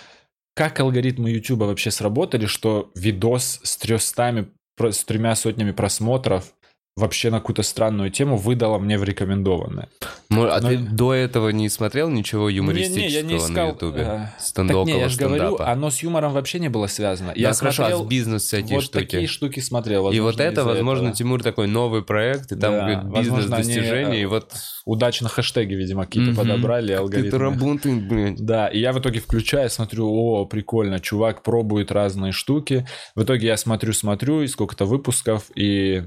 как алгоритмы YouTube вообще сработали, что видос с 300, про- с тремя сотнями просмотров вообще на какую-то странную тему выдала мне в рекомендованное. Мо- А Но- ты до этого не смотрел ничего юмористического Не-не, я не искал, на Ютубе? э, Стенд- Так не, я же говорю, оно с юмором вообще не было связано. Да, я хорошо, а смотрел с бизнес всякие вот штуки. такие штуки смотрел. и возможно, вот это, возможно, этого. Тимур такой новый проект, и там Да, говорит, возможно, они, э, и вот Удачно хэштеги, видимо, какие-то Мгм. подобрали, ты алгоритмы. работаешь, блядь. Да, и я в итоге включаю, смотрю, о, прикольно, чувак пробует разные штуки. В итоге я смотрю-смотрю, и сколько-то выпусков, и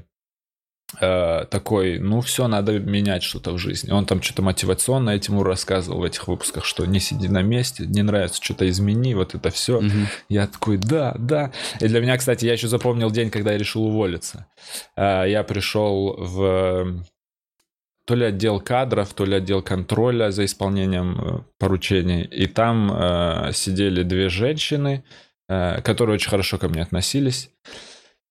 э, такой, ну все, надо менять что-то в жизни. Он там что-то мотивационное Тимур рассказывал в этих выпусках, что не сиди на месте, не нравится, что-то измени, вот это все. Мгм. Я такой, да, да. И для меня, кстати, я еще запомнил день, когда я решил уволиться. А, Я пришел в то ли отдел кадров, то ли отдел контроля за исполнением э, поручений. И там э, сидели две женщины, э, которые очень хорошо ко мне относились.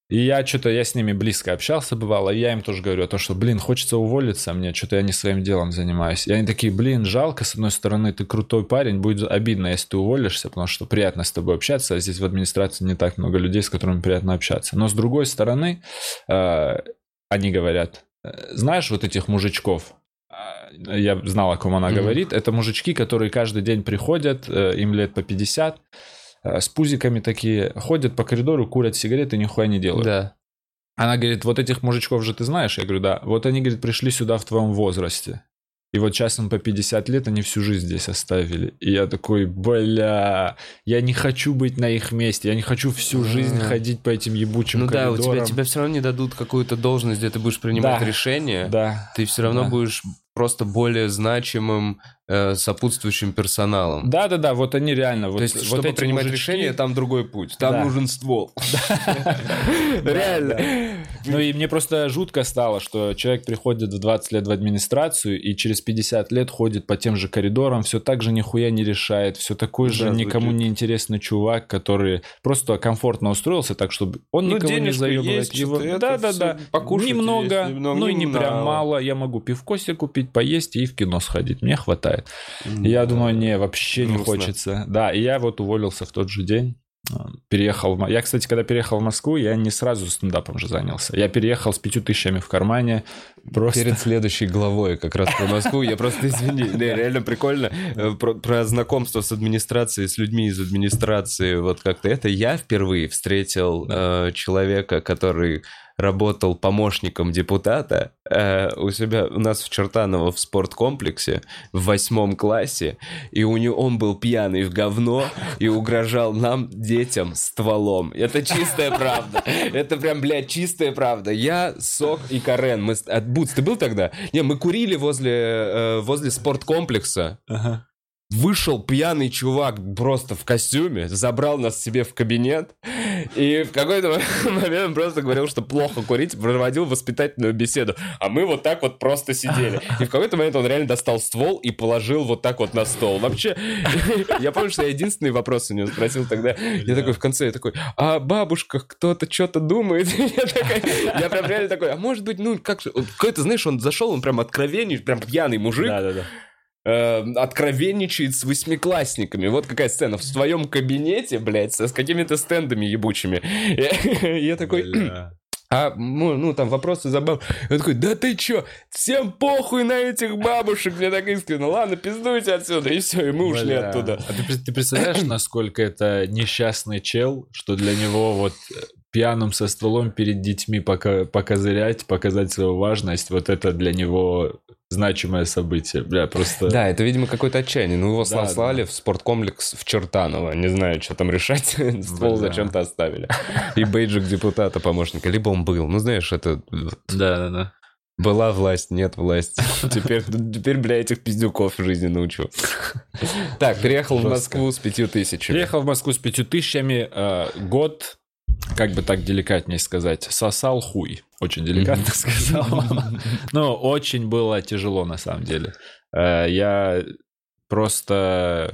И я что-то, я с ними близко общался, бывало, и я им тоже говорю о том, что, блин, хочется уволиться мне, что-то я не своим делом занимаюсь. И они такие, блин, жалко, с одной стороны, ты крутой парень, будет обидно, если ты уволишься, потому что приятно с тобой общаться, а здесь в администрации не так много людей, с которыми приятно общаться. Но с другой стороны, э, они говорят, э, знаешь вот этих мужичков, а, я знал, о ком она говорит, это мужички, которые каждый день приходят, э, им лет по 50, э, с пузиками такие, ходят по коридору, курят сигареты, нихуя не делают. Да. Она говорит, вот этих мужичков же ты знаешь? Я говорю, да. Вот они, говорит, пришли сюда в твоем возрасте. И вот сейчас им по 50 лет, они всю жизнь здесь оставили. И я такой, бля, я не хочу быть на их месте. Я не хочу всю жизнь ходить по этим ебучим Ну да, у тебя, коридорам. тебе все равно не дадут какую-то должность, где ты будешь принимать Да. решения. Да. Ты все равно Да. будешь просто более значимым э, сопутствующим персоналом. Да, да, да, вот они реально. Вот, То есть, вот чтобы принимать мужички- решение, там другой путь. Там Да. нужен ствол. Реально. Ну и мне просто жутко стало, что человек приходит в 20 лет в администрацию и через 50 лет ходит по тем же коридорам, все так же нихуя не решает, все такой же никому не интересный чувак, который просто комфортно устроился, так чтобы он Ну, никого не заебывает. его. Да, да, да. покушать немного, есть, немного, ну и не немного. прям мало. Я могу пивко себе купить, поесть и в кино сходить. Мне хватает. И я думаю, не, вообще не Грустно. хочется. Да, и я вот уволился в тот же день. а, Переехал в... Я, кстати, когда переехал в Москву, я не сразу стендапом же занялся. Я переехал с пятью тысячами в кармане. Просто... Перед следующей главой как раз про Москву. Я просто, извини, не, реально прикольно. э, Про, про знакомство с администрацией, с людьми из администрации, вот как-то это. Я впервые встретил э, человека, который работал помощником депутата э, у себя, у нас в Чертаново в спорткомплексе в восьмом классе, и у него он был пьяный в говно и угрожал нам, детям, стволом. Это чистая правда. Это прям, блядь, чистая правда. Я, Сок и Карен, мы от Бутс, ты был тогда? Не, мы курили возле, э, возле спорткомплекса. Ага. Вышел пьяный чувак просто в костюме, забрал нас себе в кабинет И в какой-то момент просто говорил, что плохо курить, проводил воспитательную беседу. А мы вот так вот просто сидели. И в какой-то момент он реально достал ствол и положил вот так вот на стол. Вообще, я помню, что я единственный вопрос у него спросил тогда. Я такой в конце, я такой, а бабушка кто-то что-то думает? Я, прям реально такой, а может быть, ну, как. Какой-то, знаешь, он зашел, он прям откровенный, прям пьяный мужик. Да-да-да. Э, откровенничает с восьмиклассниками. Вот какая сцена. В своем кабинете, блядь, с какими-то стендами ебучими. Я, я такой... Бля. А, ну, ну, там вопросы за баб. Я такой, да ты чё, всем похуй на этих бабушек, мне так искренне. Ладно, пиздуйте отсюда, и все, и мы ушли Бля. оттуда. А ты, ты представляешь, насколько это несчастный чел, что для него вот э, пьяным со стволом перед детьми пока, покозырять, показать свою важность, вот это для него значимое событие. Бля, просто... Да, это, видимо, какое-то отчаяние. Ну, его Да, слали в спорткомплекс в Чертаново. Не знаю, что там решать. Ствол Бля. зачем-то оставили. И бейджик депутата помощника. Либо он был. Ну, знаешь, это Да-да-да. была власть, нет власти. Теперь, теперь бля, этих пиздюков в жизни научу. Так, переехал в. Москву с пятью тысячами. Приехал в Москву с пятью тысячами, э, год, как бы так деликатнее сказать, сосал хуй. Очень деликатно сказал. Но очень было тяжело на самом деле. Э, Я просто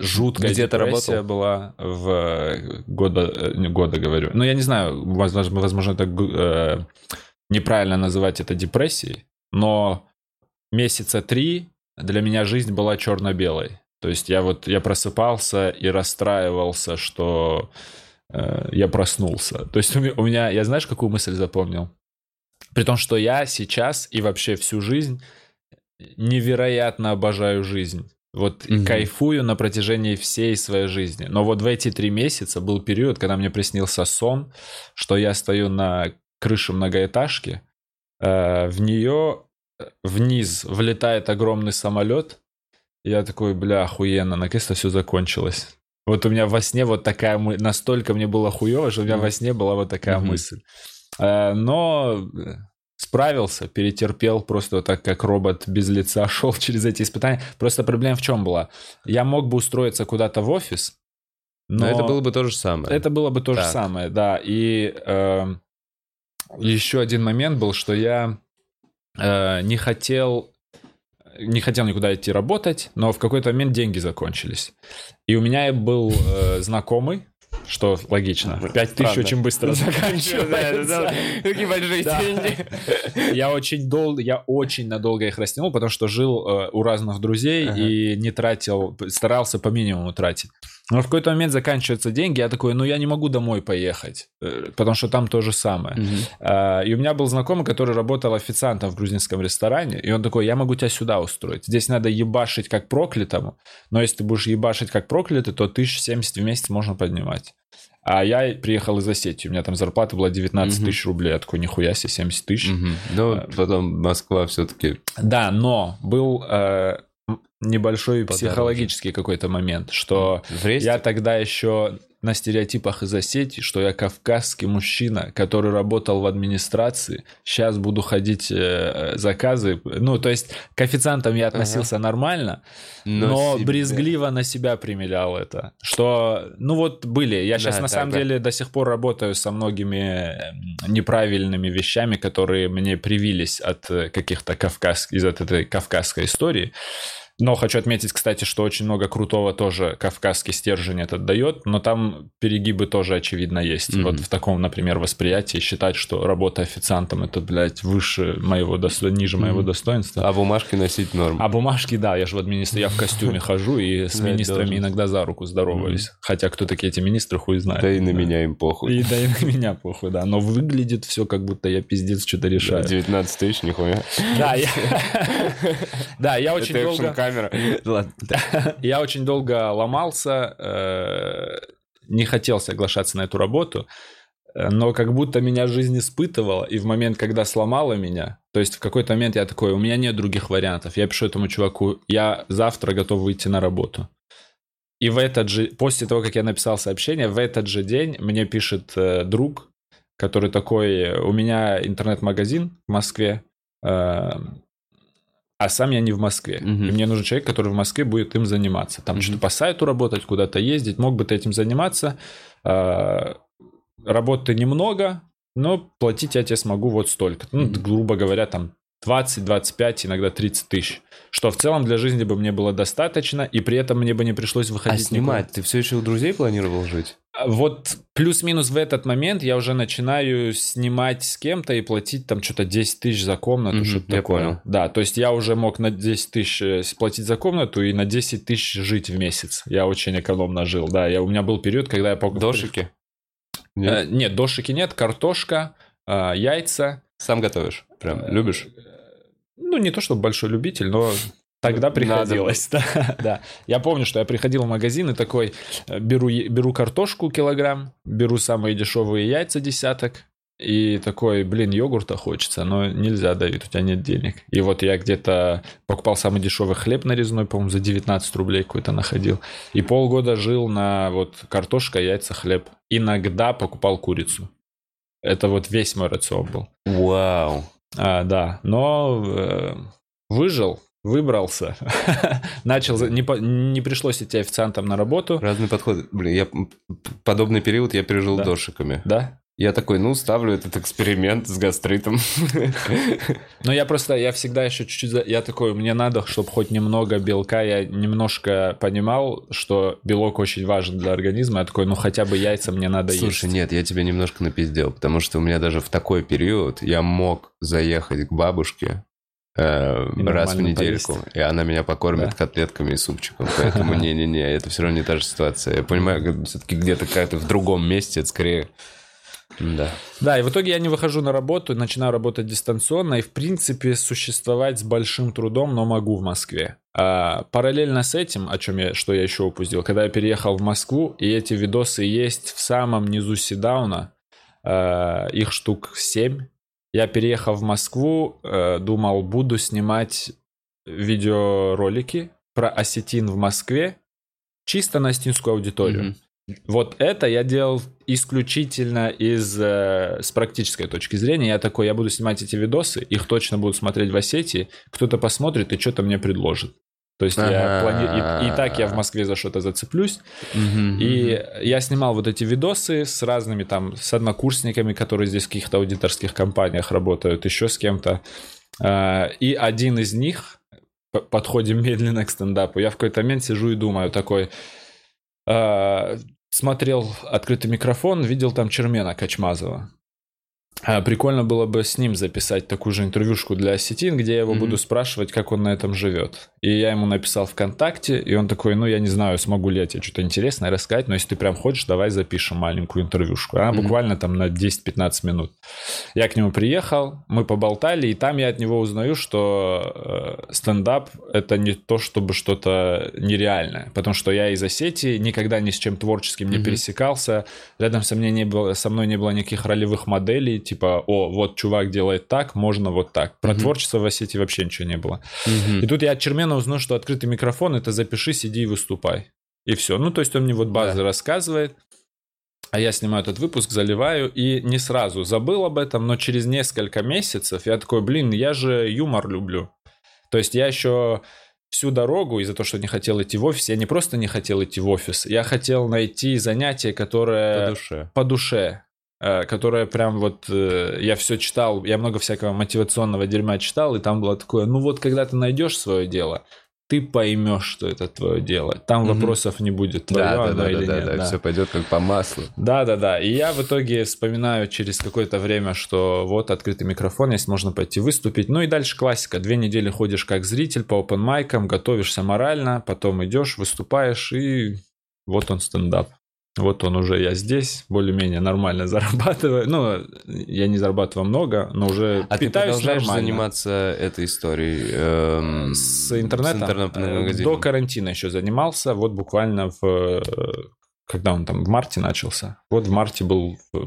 жуткая Где депрессия работал? была в э, года, э, не года говорю. Ну, я не знаю, возможно, возможно это э, неправильно называть это депрессией, но месяца три для меня жизнь была черно-белой. То есть я вот я просыпался и расстраивался, что э, я проснулся. То есть у ме- у меня, я знаешь, какую мысль запомнил? При том, что я сейчас и вообще всю жизнь невероятно обожаю жизнь. Вот Мгм. кайфую на протяжении всей своей жизни. Но вот в эти три месяца был период, когда мне приснился сон, что я стою на крыше многоэтажки, э, в нее вниз влетает огромный самолет. Я такой, бля, охуенно, наконец-то все закончилось. Вот у меня во сне вот такая мы... Настолько мне было хуево, что у меня во сне была вот такая мысль. Э, Но э, справился, перетерпел просто так, как робот без лица шел через эти испытания. Просто проблема в чем была? Я мог бы устроиться куда-то в офис, Но это было бы то же самое. это было бы то же Так. самое, да. И эм, еще один момент был, что я э, не хотел не хотел никуда идти работать, но в какой-то момент деньги закончились. И у меня был э, знакомый, что логично. Пять тысяч очень быстро заканчивается. Какие большие деньги. Я очень долго, я очень надолго их растянул, потому что жил э, у разных друзей и не тратил, старался по минимуму тратить. Но в какой-то момент заканчиваются деньги, я такой, ну я не могу домой поехать, э, потому что там то же самое. А, И у меня был знакомый, который работал официантом в грузинском ресторане, и он такой, я могу тебя сюда устроить. Здесь надо ебашить как проклятому, но если ты будешь ебашить как проклятый, то 1070 в месяц можно поднимать. А я приехал из Осетии, у меня там зарплата была 19 Мгм. тысяч рублей, я такой, нихуя себе, 70 тысяч. Ну, потом Москва все-таки... Да, но был э, небольшой Подороже. психологический какой-то момент, что рейсе? я тогда еще на стереотипах из Осетии, что я кавказский мужчина, который работал в администрации, сейчас буду ходить э, заказы. Ну, то есть к официантам я относился нормально, но, себе- брезгливо на себя примерял это. Что, ну вот были. Я сейчас Да, на да, самом да. деле до сих пор работаю со многими неправильными вещами, которые мне привились от э, каких-то кавказ... из этой кавказской истории. Но хочу отметить, кстати, что очень много крутого тоже кавказский стержень этот дает, но там перегибы тоже, очевидно, есть. Мгм. Вот в таком, например, восприятии считать, что работа официантом это, блядь, выше моего достоинства, ниже моего Мгм. достоинства. А бумажки носить норм. А бумажки, да, я же в администрации, я в костюме хожу и с министрами иногда за руку здороваюсь. Хотя кто такие эти министры, хуй знает. Да и на меня им похуй. И да и на меня похуй, да. Но выглядит все, как будто я пиздец что-то решаю. 19 тысяч, нихуя. Да, я... Да, я очень долго... камера. Ладно. Я очень долго ломался, э, не хотел соглашаться на эту работу, но как будто меня жизнь испытывала, и в момент, когда сломала меня, то есть в какой-то момент я такой, у меня нет других вариантов. Я пишу этому чуваку, я завтра готов выйти на работу. И в этот же, после того, как я написал сообщение, в этот же день мне пишет э, друг, который такой, у меня интернет-магазин в Москве, э, а сам я не в Москве. Мгм. И мне нужен человек, который в Москве будет им заниматься. Там Мгм. что-то по сайту работать, куда-то ездить. Мог бы ты этим заниматься. А, Работы немного, но платить я тебе смогу вот столько. Ну, грубо говоря, там 20, 25, иногда 30 тысяч. Что в целом для жизни бы мне было достаточно, и при этом мне бы не пришлось А выходить никуда. снимать? Ты все еще у друзей планировал жить? А Вот плюс-минус в этот момент я уже начинаю снимать с кем-то и платить там что-то 10 тысяч за комнату, Мгм, что-то я такое. понял. Да, то есть я уже мог на 10 тысяч э, платить за комнату и на 10 тысяч жить в месяц. Я очень экономно жил, да. Я, у меня был период, когда я... Дошики? Э, Нет? нет, дошики нет, картошка, э, яйца. Сам готовишь? Прям любишь? Ну, не то чтобы большой любитель, но тогда приходилось. Да, да. Я помню, что я приходил в магазин и такой, э, беру, беру картошку килограмм, беру самые дешевые яйца десяток, и такой, блин, йогурта хочется, но нельзя, Давид, у тебя нет денег. И вот я где-то покупал самый дешевый хлеб нарезной, по-моему, за 19 рублей какой-то находил. И полгода жил на вот картошка, яйца, хлеб. Иногда покупал курицу. Это вот весь мой рацион был. Вау. А, да, но э, выжил, выбрался, начал, не, по- не пришлось идти официантом на работу, Разные подходы. Блин, я подобный период я пережил Да. дошиками. да. Я такой, ну, ставлю этот эксперимент с гастритом. Но я просто, я всегда еще чуть-чуть, я такой, мне надо, чтобы хоть немного белка, я немножко понимал, что белок очень важен для организма, я такой, ну хотя бы яйца мне надо Слушай, есть. нет, я тебя немножко напиздел, потому что у меня даже в такой период я мог заехать к бабушке э, раз в недельку, поесть. и она меня покормит Да? котлетками и супчиком. Поэтому не-не-не, это все равно не та же ситуация. Я понимаю, все-таки где-то как-то в другом месте, это скорее... Да. Да, и в итоге я не выхожу на работу, начинаю работать дистанционно и, в принципе, существовать с большим трудом, но могу в Москве. А, параллельно с этим, о чем я, что я еще упустил, когда я переехал в Москву, и эти видосы есть в самом низу Седауна, а, их штук 7, я переехал в Москву, э, думал, буду снимать видеоролики про осетин в Москве, чисто на осетинскую аудиторию. Мгм. Вот это я делал исключительно из э, с практической точки зрения. Я такой, я буду снимать эти видосы, их точно будут смотреть в Осетии, кто-то посмотрит и что-то мне предложит. То есть я Ага. плани... и, и так я в Москве за что-то зацеплюсь. Мгм. И я снимал вот эти видосы с разными там, с однокурсниками, которые здесь в каких-то аудиторских компаниях работают, еще с кем-то. А, И один из них, подходим медленно к стендапу, я в какой-то момент сижу и думаю такой, а, смотрел открытый микрофон, видел там Чермена Качмазова. А, Прикольно было бы с ним записать такую же интервьюшку для осетин, где я его Мгм. буду спрашивать, как он на этом живет. И я ему написал ВКонтакте, и он такой, ну, я не знаю, смогу ли я тебе что-то интересное рассказать, но если ты прям хочешь, давай запишем маленькую интервьюшку. Она Мгм. буквально там на 10-15 минут. Я к нему приехал, мы поболтали, и там я от него узнаю, что э, стендап — это не то, чтобы что-то нереальное. Потому что я из Осетии, никогда ни с чем творческим не Мгм. пересекался. Рядом со, мной не было, со мной не было никаких ролевых моделей, типа, о, вот чувак делает так, можно вот так. Про Мгм. творчество в Осетии вообще ничего не было. Мгм. И тут я от Чермена узнал, что открытый микрофон — это запиши, сиди и выступай. И все. Ну, то есть он мне вот базы Да. рассказывает, а я снимаю этот выпуск, заливаю, и не сразу забыл об этом, но через несколько месяцев я такой, блин, я же юмор люблю. То есть я еще всю дорогу из-за того, что не хотел идти в офис, я не просто не хотел идти в офис, я хотел найти занятие, которое По душе. по душе, э, которое прям вот э, я все читал, я много всякого мотивационного дерьма читал, и там было такое, ну вот когда ты найдешь свое дело, ты поймешь, что это твое дело. Там Мгм. вопросов не будет, твое Да, да, да, или да, нет. да, да. все пойдет как по маслу. Да, да, да. И я в итоге вспоминаю через какое-то время, что вот открытый микрофон есть, можно пойти выступить. Ну и дальше классика. Две недели ходишь как зритель по open майкам, готовишься морально, потом идешь, выступаешь, и вот он стендап. Вот он уже, я здесь, более-менее нормально зарабатываю. Ну, я не зарабатываю много, но уже А ты питаюсь продолжаешь нормально. заниматься этой историей? эм, С интернетом, С интернетным э, до карантина еще занимался, вот буквально в... Когда он там, в марте начался? Вот в марте был... э,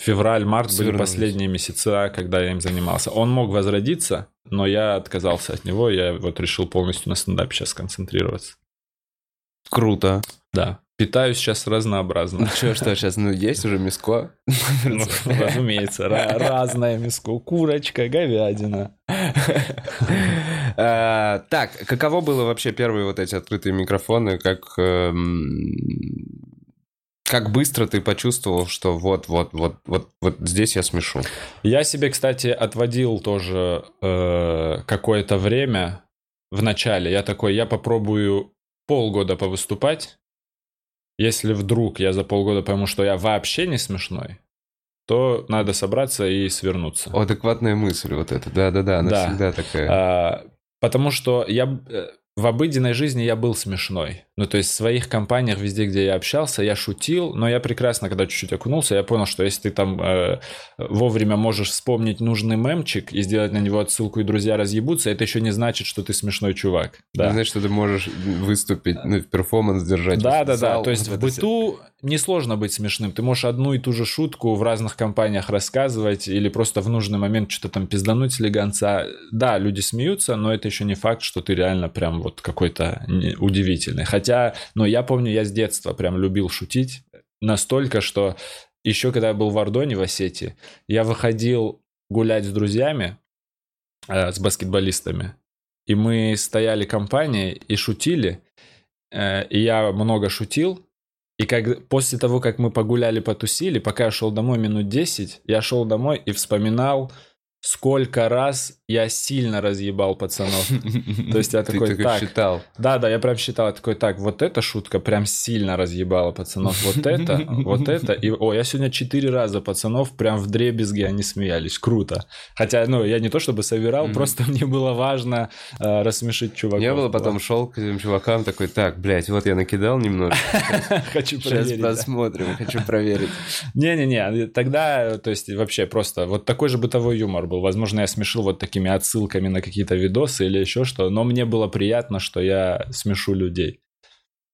Февраль-март были Свернулись. последние месяца, когда я им занимался. Он мог возродиться, но я отказался от него. Я вот решил полностью на стендапе сейчас концентрироваться. Круто. Да. Питаюсь сейчас разнообразно. Ну что, что сейчас, ну есть уже мяско? Ну, разумеется, ра- разное мяско. Курочка, говядина. А, Так, каково было вообще первые вот эти открытые микрофоны? Как эм, как быстро ты почувствовал, что вот, вот, вот, вот, вот здесь я смешу? Я себе, кстати, отводил тоже э, какое-то время в начале. Я такой, я попробую полгода повыступать. Если вдруг я за полгода пойму, что я вообще не смешной, то надо собраться и свернуться. О, адекватная мысль вот эта, да-да-да, она Да. всегда такая. А, потому что я э, в обыденной жизни я был смешной. Ну, то есть в своих компаниях, везде, где я общался, я шутил, но я прекрасно, когда чуть-чуть окунулся, я понял, что если ты там э, вовремя можешь вспомнить нужный мемчик и сделать на него отсылку, и друзья разъебутся, это еще не значит, что ты смешной чувак. Да. Ну, Знаешь, что ты можешь выступить, ну, перформанс держать. Да, да, да. То есть в это быту несложно быть смешным. Ты можешь одну и ту же шутку в разных компаниях рассказывать или просто в нужный момент что-то там пиздануть с легонца. Да, люди смеются, но это еще не факт, что ты реально прям вот какой-то удивительный. Хотя, ну, я помню, я с детства прям любил шутить настолько, что еще когда я был в Ордоне, в Осетии, я выходил гулять с друзьями, э, с баскетболистами, и мы стояли компанией и шутили, Э, и я много шутил, и как, после того, как мы погуляли, потусили, пока я шел домой минут 10, я шел домой и вспоминал, сколько раз я сильно разъебал пацанов. То есть я такой, так, считал. да, да, я прям считал, я такой, так, вот эта шутка прям сильно разъебала пацанов, вот это, вот это, и, о, я сегодня четыре раза пацанов прям в дребезге они смеялись, круто. Хотя, ну, я не то чтобы собирал, просто мне было важно э, рассмешить чуваков. Не было, потом шел к этим чувакам такой, так, блядь, вот я накидал немного, Хочу сейчас проверить. да. посмотрим, хочу проверить. Не-не-не, тогда, то есть вообще просто вот такой же бытовой юмор был. Возможно, я смешил вот такими отсылками на какие-то видосы или еще что, но мне было приятно, что я смешу людей.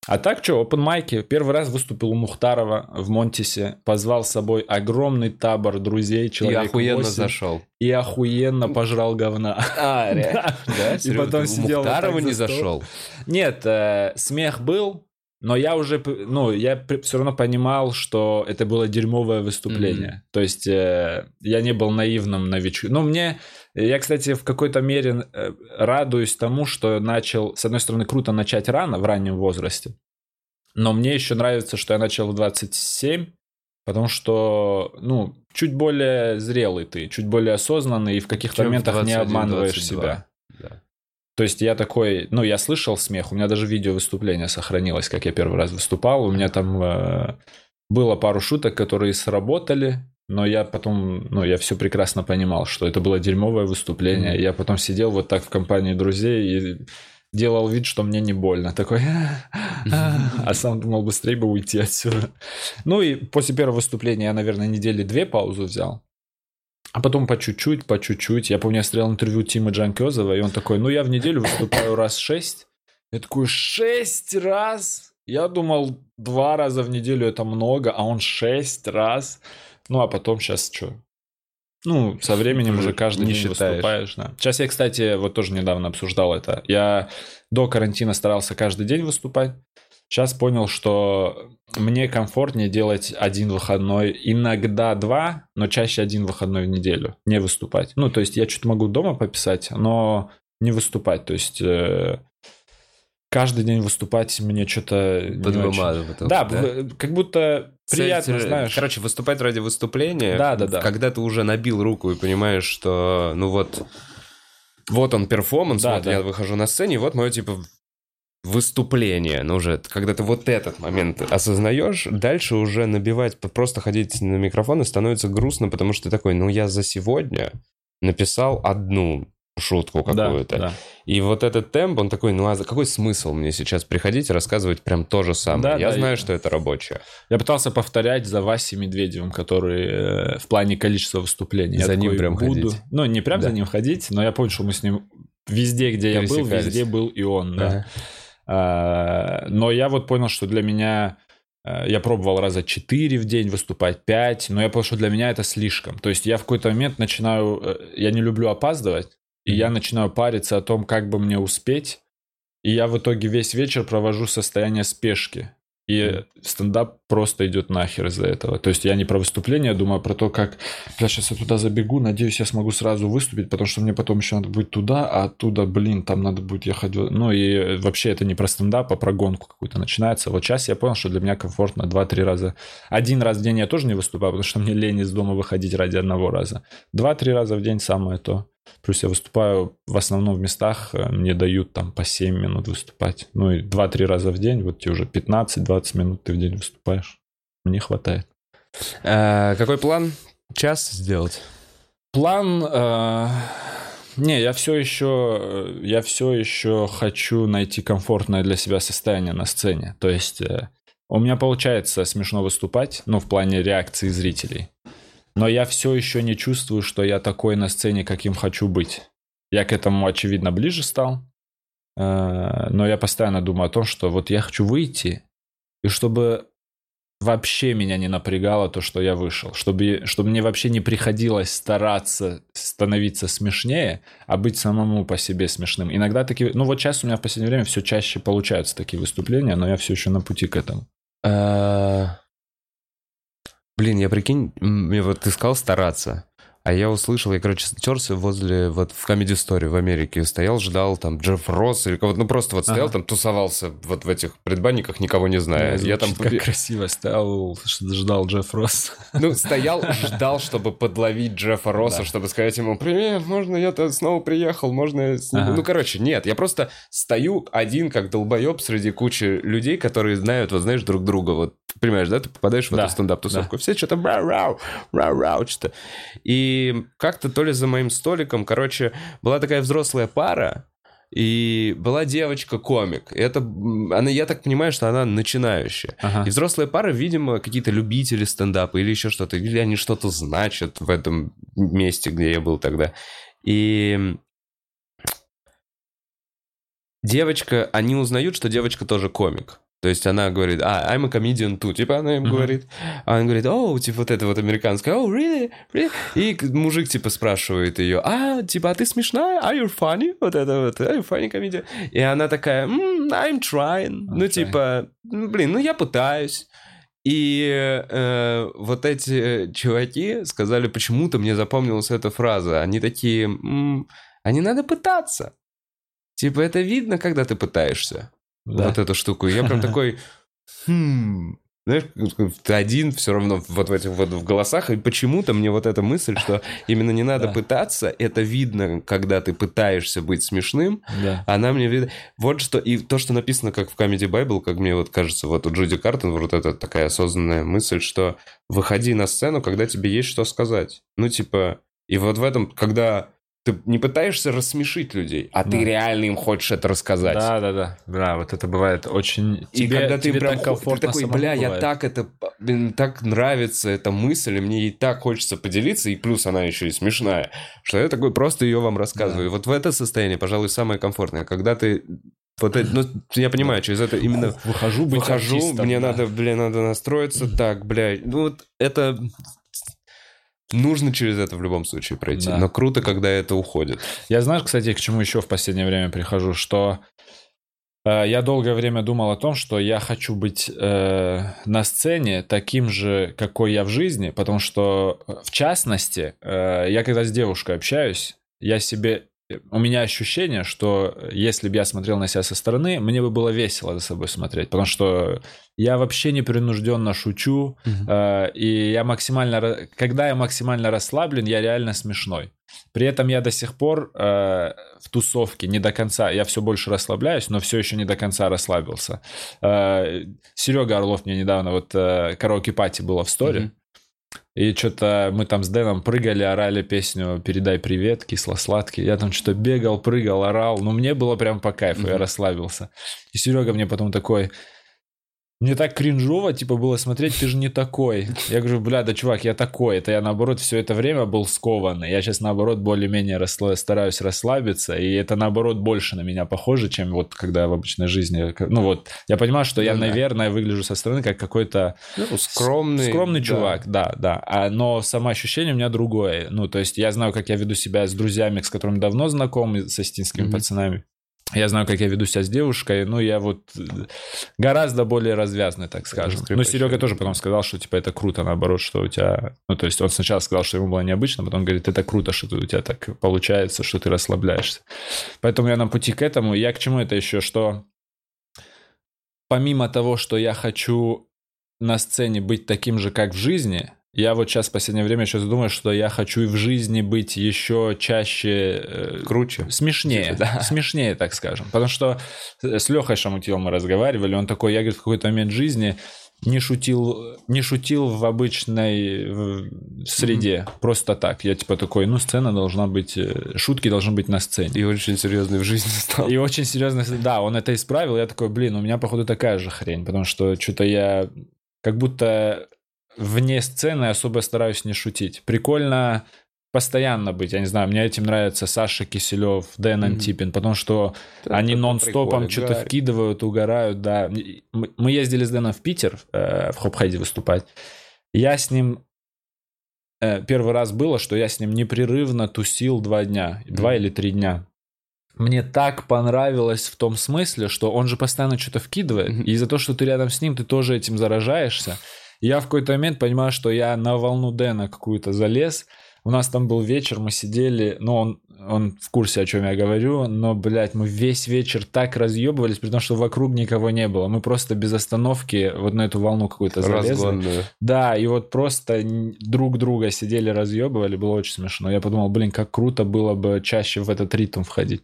А так что, open майки. Первый раз выступил у Мухтарова в Монтисе, позвал с собой огромный табор друзей, И человек охуенно 8, зашел. и охуенно пожрал говна. А, Да. Да, И потом сидел вот Мухтарова за не зашел. Нет, э, смех был, но я уже, ну, я все равно понимал, что это было дерьмовое выступление. То есть э, я не был наивным новичком. Ну, мне, я, кстати, в какой-то мере э, радуюсь тому, что начал, с одной стороны, круто начать рано, в раннем возрасте, но мне еще нравится, что я начал в 27, потому что, ну, чуть более зрелый ты, чуть более осознанный и в каких-то Чем в моментах не 21, обманываешь 22. себя. То есть я такой, ну, я слышал смех, у меня даже видео выступления сохранилось, как я первый раз выступал. У меня там э, было пару шуток, которые сработали, но я потом, ну, я все прекрасно понимал, что это было дерьмовое выступление. Мгм. Я потом сидел вот так в компании друзей и делал вид, что мне не больно. Такой, а сам думал быстрее бы уйти отсюда. Ну и после первого выступления я, наверное, недели две паузу взял. А потом по чуть-чуть, по чуть-чуть. Я помню, я смотрел интервью Тима Джанкезова, и он такой, ну я в неделю выступаю раз шесть. Я такой, шесть раз? Я думал, два раза в неделю это много, а он шесть раз. Ну, а потом сейчас что? Ну, со временем Уже уже каждый не день считаешь. выступаешь, да. Сейчас я, кстати, вот тоже недавно обсуждал это. Я до карантина старался каждый день выступать. Сейчас понял, что мне комфортнее делать один выходной, иногда два, но чаще один выходной в неделю, не выступать. Ну, то есть я что-то могу дома пописать, но не выступать. То есть э, каждый день выступать мне что-то не Под очень. потом, Да, в- как будто приятно, Цель- знаешь. Короче, выступать ради выступления. Да, да, да. Когда ты уже набил руку и понимаешь, что, ну вот, вот он перформанс, Да, вот да. я выхожу на сцене, вот мое, типа, выступление. Ну, уже, когда ты вот этот момент осознаешь, дальше уже набивать, просто ходить на микрофон и становится грустно, потому что ты такой, ну, я за сегодня написал одну шутку Да, какую-то. да. И вот этот темп, он такой, ну а за какой смысл мне сейчас приходить и рассказывать прям то же самое? Да, я да, знаю, и- что это рабочее. Я пытался повторять за Васей Медведевым, который э, в плане количества выступлений. Я За ним прям ходить. Ну, не прям за Да. ним ходить, но я понял, что мы с ним везде, где я был, везде был и он, да. А, Но я вот понял, что для меня... э, Я пробовал раза 4 в день выступать, 5, но я понял, что для меня это слишком. То есть я в какой-то момент начинаю... э, Я не люблю опаздывать, и я начинаю париться о том, как бы мне успеть, и я в итоге весь вечер провожу состояние спешки. И стендап просто идет нахер из-за этого. То есть я не про выступление, я думаю а про то, как, бля, сейчас я туда забегу, надеюсь, я смогу сразу выступить, потому что мне потом еще надо будет туда, а оттуда, блин, там надо будет ехать. Ну и вообще это не про стендап, а про гонку какую-то начинается. Вот сейчас я понял, что для меня комфортно 2-3 раза. Один раз в день я тоже не выступаю, потому что мне лень из дома выходить ради одного раза. Два-три раза в день самое то. Плюс я выступаю в основном в местах, э, мне дают там по 7 минут выступать. Ну и 2-3 раза в день, вот тебе уже 15-20 минут ты в день выступаешь. Мне хватает. А, какой план? Час сделать? План... Э, не, я все еще, я все еще хочу найти комфортное для себя состояние на сцене. То есть у меня получается смешно выступать, ну, в плане реакции зрителей но я все еще не чувствую, что я такой на сцене, каким хочу быть. Я к этому, очевидно, ближе стал, э, но я постоянно думаю о том, что вот я хочу выйти, и чтобы вообще меня не напрягало то, что я вышел, чтобы, чтобы мне вообще не приходилось стараться становиться смешнее, а быть самому по себе смешным. Иногда такие, ну вот сейчас у меня в последнее время все чаще получаются такие выступления, но я все еще на пути к этому. Блин, я прикинь, мне вот ты сказал стараться. А я услышал, я, короче, терся возле, вот в Comedy Story в Америке, стоял, ждал там Джефф Росс или кого-то, ну просто вот стоял ага. там, тусовался вот в этих предбанниках, никого не зная. Ну, я там как красиво стоял, ждал Джефф Росс. Ну, стоял, ждал, чтобы подловить Джеффа Росса, да. чтобы сказать ему, привет, можно я-то снова приехал, можно... Ага. Ну, короче, нет, я просто стою один, как долбоеб, среди кучи людей, которые знают, вот знаешь, друг друга, вот понимаешь, да, ты попадаешь в да. эту стендап-тусовку, да. все что-то рау-рау, рау-рау, что-то. И как-то то ли за моим столиком, короче, была такая взрослая пара, и была девочка-комик. Это, она, я так понимаю, что она начинающая. Ага. И взрослая пара, видимо, какие-то любители стендапа или еще что-то, или они что-то значат в этом месте, где я был тогда. И девочка, они узнают, что девочка тоже комик. То есть она говорит, а, I'm a comedian too. Типа она им uh-huh. говорит. А он говорит, о, типа вот это вот американское, oh, really? really? И мужик типа спрашивает ее, а, типа, а ты смешная? Are you funny? Вот это вот, are you funny comedian? И она такая, mm, I'm trying. Okay. Ну, типа, блин, ну я пытаюсь. И э, вот эти чуваки сказали, почему-то мне запомнилась эта фраза. Они такие, м-м, а не надо пытаться. Типа это видно, когда ты пытаешься да. вот эту штуку. И я прям такой, хм, знаешь, ты один все равно вот в этих вот в голосах, и почему-то мне вот эта мысль, что именно не надо да. пытаться, это видно, когда ты пытаешься быть смешным, да. она мне видно. Вот что, и то, что написано как в Comedy Bible, как мне вот кажется, вот у Джуди Картон вот эта такая осознанная мысль, что выходи на сцену, когда тебе есть что сказать. Ну, типа, и вот в этом, когда ты не пытаешься рассмешить людей, а да. ты реально им хочешь это рассказать. Да, да, да. Да, вот это бывает очень... И тебе, когда ты тебе прям так комфортно ты такой, бля, бывает. я так это... Мне так нравится эта мысль, и мне ей так хочется поделиться, и плюс она еще и смешная, что я такой просто ее вам рассказываю. Да. Вот в это состояние, пожалуй, самое комфортное. Когда ты вот это, ну, я понимаю, через это именно... Выхожу, быть Выхожу, артистом, мне да. надо, бля, надо настроиться, так, бля, ну вот это Нужно через это в любом случае пройти. Да. Но круто, когда это уходит. Я знаешь, кстати, к чему еще в последнее время прихожу, что э, я долгое время думал о том, что я хочу быть э, на сцене таким же, какой я в жизни, потому что, э, в частности, э, я когда с девушкой общаюсь, я себе у меня ощущение, что если бы я смотрел на себя со стороны, мне бы было весело за собой смотреть, потому что я вообще непринужденно шучу, mm-hmm. э, и я максимально, когда я максимально расслаблен, я реально смешной. При этом я до сих пор э, в тусовке не до конца, я все больше расслабляюсь, но все еще не до конца расслабился. Э, Серега Орлов мне недавно вот э, караоке пати было в сторе. Mm-hmm. И что-то мы там с Дэном прыгали, орали песню «Передай привет, кисло-сладкий». Я там что-то бегал, прыгал, орал. Но мне было прям по кайфу, mm-hmm. я расслабился. И Серега мне потом такой, мне так кринжово, типа, было смотреть, ты же не такой. Я говорю, бля, да, чувак, я такой. Это я, наоборот, все это время был скованный. Я сейчас, наоборот, более-менее расслаб... стараюсь расслабиться, и это, наоборот, больше на меня похоже, чем вот когда в обычной жизни... Ну вот, я понимаю, что я, ну, наверное, выгляжу со стороны как какой-то... Ну, скромный. Скромный да. чувак, да, да. А, но самоощущение у меня другое. Ну, то есть я знаю, как я веду себя с друзьями, с которыми давно знаком, с остинскими mm-hmm. пацанами. Я знаю, как я веду себя с девушкой, но я вот э, гораздо более развязный, так скажем. Но Серега тоже потом сказал, что типа это круто, наоборот, что у тебя... Ну, то есть он сначала сказал, что ему было необычно, потом говорит, это круто, что у тебя так получается, что ты расслабляешься. Поэтому я на пути к этому. Я к чему это еще, что помимо того, что я хочу на сцене быть таким же, как в жизни, я вот сейчас в последнее время еще думаю, что я хочу и в жизни быть еще чаще... э, Круче. Смешнее, Типа, да. смешнее, так скажем. Потому что с Лехой Шамутилом мы разговаривали, он такой, я, говорит, в какой-то момент жизни не шутил, не шутил в обычной в- среде, просто так. Я типа такой, ну, сцена должна быть, э, шутки должны быть на сцене. И очень серьезный в жизни стал. И очень серьезно, да, он это исправил. Я такой, блин, у меня, походу, такая же хрень, потому что что-то я как будто вне сцены особо стараюсь не шутить. Прикольно постоянно быть, я не знаю, мне этим нравится Саша Киселев, Дэн Мгм. Антипин, потому что они Это нон-стопом прикольно, что-то Гарри. вкидывают, угорают, да. Мы ездили с Дэном в Питер э, в Хопхайде выступать. Я с ним э, первый раз было, что я с ним непрерывно тусил два дня, два Мгм. или три дня. Мне так понравилось в том смысле, что он же постоянно что-то вкидывает, Мгм. и из-за того, что ты рядом с ним, ты тоже этим заражаешься. Я в какой-то момент понимаю, что я на волну Дэна какую-то залез. У нас там был вечер, мы сидели, ну, он, он в курсе, о чем я говорю, но, блядь, мы весь вечер так разъебывались, при том, что вокруг никого не было. Мы просто без остановки вот на эту волну какую-то залезли. Разгонную. Да, и вот просто друг друга сидели, разъебывали, было очень смешно. Я подумал, блин, как круто было бы чаще в этот ритм входить.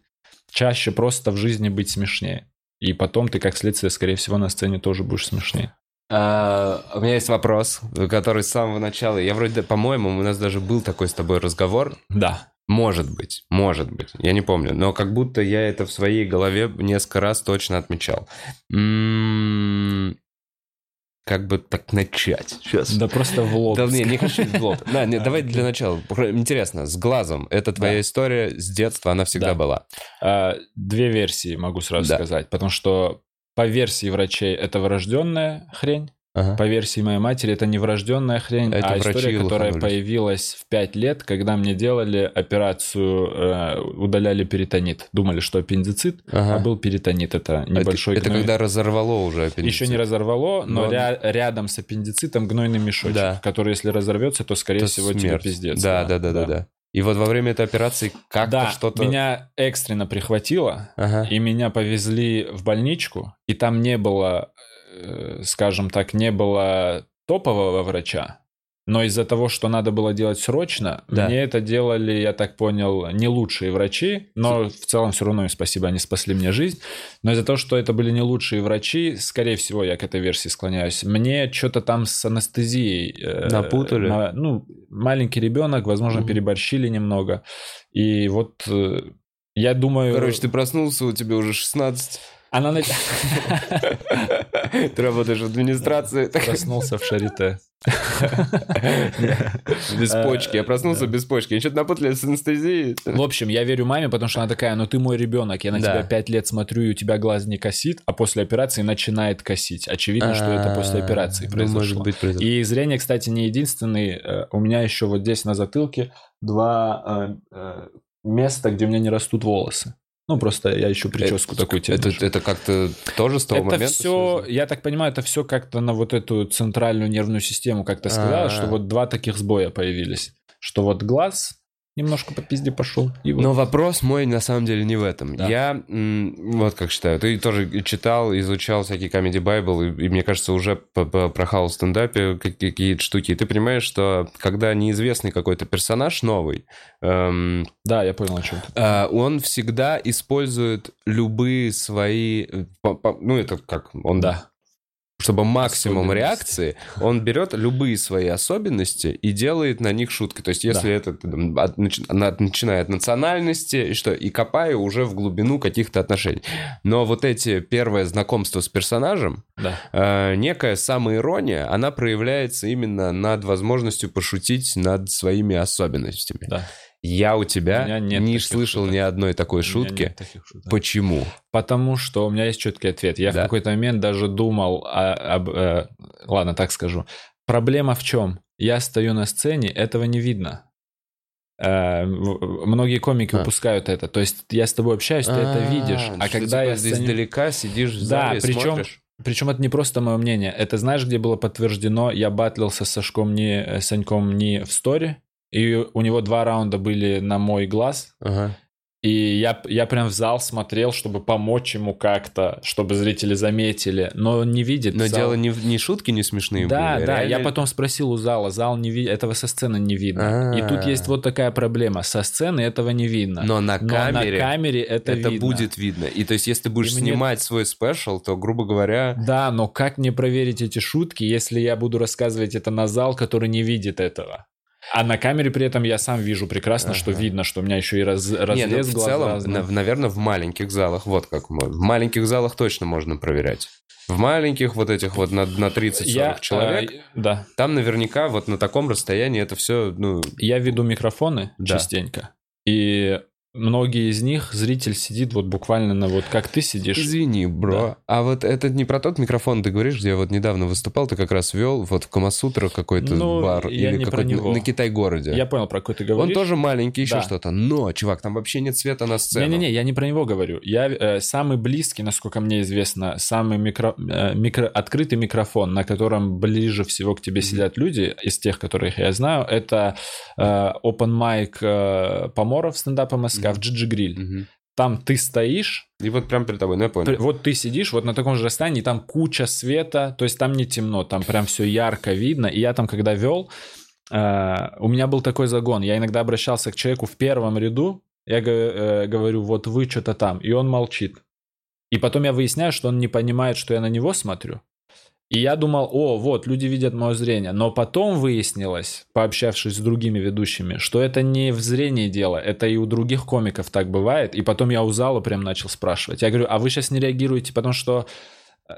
Чаще просто в жизни быть смешнее. И потом ты, как следствие, скорее всего, на сцене тоже будешь смешнее. А, у меня есть вопрос, который с самого начала... Я вроде, по-моему, у нас даже был такой с тобой разговор. Да. Может быть, может быть, я не помню. Но как будто я это в своей голове несколько раз точно отмечал. М, Как бы так начать? Сейчас. Да просто в лоб. Да не, не хочу в лоб. Да, не, давай для начала. Интересно, с глазом. Это твоя Да. история с детства, она всегда Да. была. А, Две версии могу сразу Да. сказать. Потому что по версии врачей это врожденная хрень. Ага. По версии моей матери это не врожденная хрень, Это а история, которая появилась в 5 лет, когда мне делали операцию, э, удаляли перитонит. Думали, что аппендицит, Ага. а был перитонит. Это небольшой Это гной- когда разорвало уже аппендицит. Еще не разорвало, но, Но- ря- рядом с аппендицитом гнойный мешочек, Да. который, если разорвется, то, скорее Это всего, тебе смерть. пиздец. Да, да, да, да, да. И вот во время этой операции как-то Да, что-то... меня экстренно прихватило, Ага. и меня повезли в больничку, и там не было, э, скажем так, не было топового врача. Но из-за того, что надо было делать срочно, Да. мне это делали, я так понял, не лучшие врачи, но в целом все равно им спасибо, они спасли мне жизнь. Но из-за того, что это были не лучшие врачи, скорее всего, я к этой версии склоняюсь. Мне что-то там с анестезией... э, Напутали? на- ну, маленький ребенок, возможно, Мгм. переборщили немного. И вот э, я думаю... Короче, ты проснулся, у тебя уже 16. Она на- Ты работаешь в администрации. проснулся в шарите. Без почки. Я проснулся без почки. Они что-то напутали с анестезией. В общем, я верю маме, потому что она такая, ну ты мой ребенок, я на тебя пять лет смотрю, и у тебя глаз не косит, а после операции начинает косить. Очевидно, что это после операции Ну, произошло. И зрение, кстати, не единственный. Э, У меня еще вот здесь на затылке два э, э, места, где у меня не растут волосы. Ну, просто я еще прическу такую тебе Это, это как-то тоже с того Это момента? все, связано? я так понимаю, это все как-то на вот эту центральную нервную систему как-то сказала, А. что вот два таких сбоя появились. Что вот глаз немножко по пизде пошел. И вот. Но вопрос мой на самом деле не в этом. Да. Я вот как считаю, ты тоже читал, изучал всякие Comedy Bible, и, и мне кажется, уже прохавал в стендапе как- какие-то штуки. И ты понимаешь, что когда неизвестный какой-то персонаж новый, эм, Да, я понял, о чем а, он всегда использует любые свои... э, Ну, это как он... Да. Чтобы максимум реакции, он берет любые свои особенности и делает на них шутки. То есть, если это там, от- начиная от национальности, и что, и копаю уже в глубину каких-то отношений. Но вот эти первое знакомство с персонажем, Да. э, некая самоирония, она проявляется именно над возможностью пошутить над своими особенностями. Да. Я у У тебя нет не слышал шуток. ни одной такой У шутки. Почему? Потому что у меня есть четкий ответ. Я Да. в какой-то момент даже думал о- об... э, ладно, так скажу. Проблема в чем? Я стою на сцене, этого не видно. Э, Многие комики А. упускают это. То есть я с тобой общаюсь, ты это видишь. А что, когда типа, я здесь далека сидишь в Да, зале, причем- смотришь? Причем это не просто мое мнение. Это знаешь, где было подтверждено? Я батлился с Сашком не, э, Саньком не в сторе. И у него два раунда были на мой глаз. Ага. И я, я прям в зал смотрел, чтобы помочь ему как-то, чтобы зрители заметили. Но не видит. Но зал. дело не, не шутки не смешные Да, были, да, я реально- потом спросил у зала, зал не видит, этого со сцены не видно. И тут А. есть вот такая проблема, со сцены этого не видно. Но на Но камере, на камере это, это видно. будет видно. И то есть, если ты будешь И мне- снимать свой спешл, то, грубо говоря, Да, но как мне проверить эти шутки, если я буду рассказывать это на зал, который не видит этого? А на камере при этом я сам вижу прекрасно, что Ага. видно, что у меня еще и раз, не, разрез ну, в глаз целом, разный. на- наверное, в маленьких залах, вот как мы. В маленьких залах точно можно проверять. В маленьких вот этих вот на, на 30-40 Я, человек, э, да, там наверняка вот на таком расстоянии это все, ну, я веду микрофоны Да. частенько, и многие из них зритель сидит вот буквально на вот как ты сидишь. Извини, бро. Да. А вот это не про тот микрофон ты говоришь, где я вот недавно выступал, ты как раз вел вот в Камасутра какой-то Ну, бар я или какой-то на Китай-городе. Я понял, про какой ты Он говоришь. тоже маленький, еще Да. что-то. Но, чувак, там вообще нет света на сцену. Не-не-не, я не про него говорю. Я э, самый близкий, насколько мне известно, самый микро, э, микро- открытый микрофон, на котором ближе всего к тебе сидят люди, из тех, которых я знаю, это э, open mic э, Поморов стендап МСК в Джиджи Гриль. Мгм. Там ты стоишь, И вот прям перед тобой, ну я понял. при- вот ты сидишь вот на таком же расстоянии, там куча света, то есть там не темно, там прям все ярко видно. И я там, когда вел, э, у меня был такой загон. Я иногда обращался к человеку в первом ряду, я э, говорю, вот вы что-то там, и он молчит. И потом я выясняю, что он не понимает, что я на него смотрю. И я думал, о, вот, люди видят мое зрение. Но потом выяснилось, пообщавшись с другими ведущими, что это не в зрении дело, это и у других комиков так бывает. И потом я у зала прям начал спрашивать. Я говорю, а вы сейчас не реагируете, потому что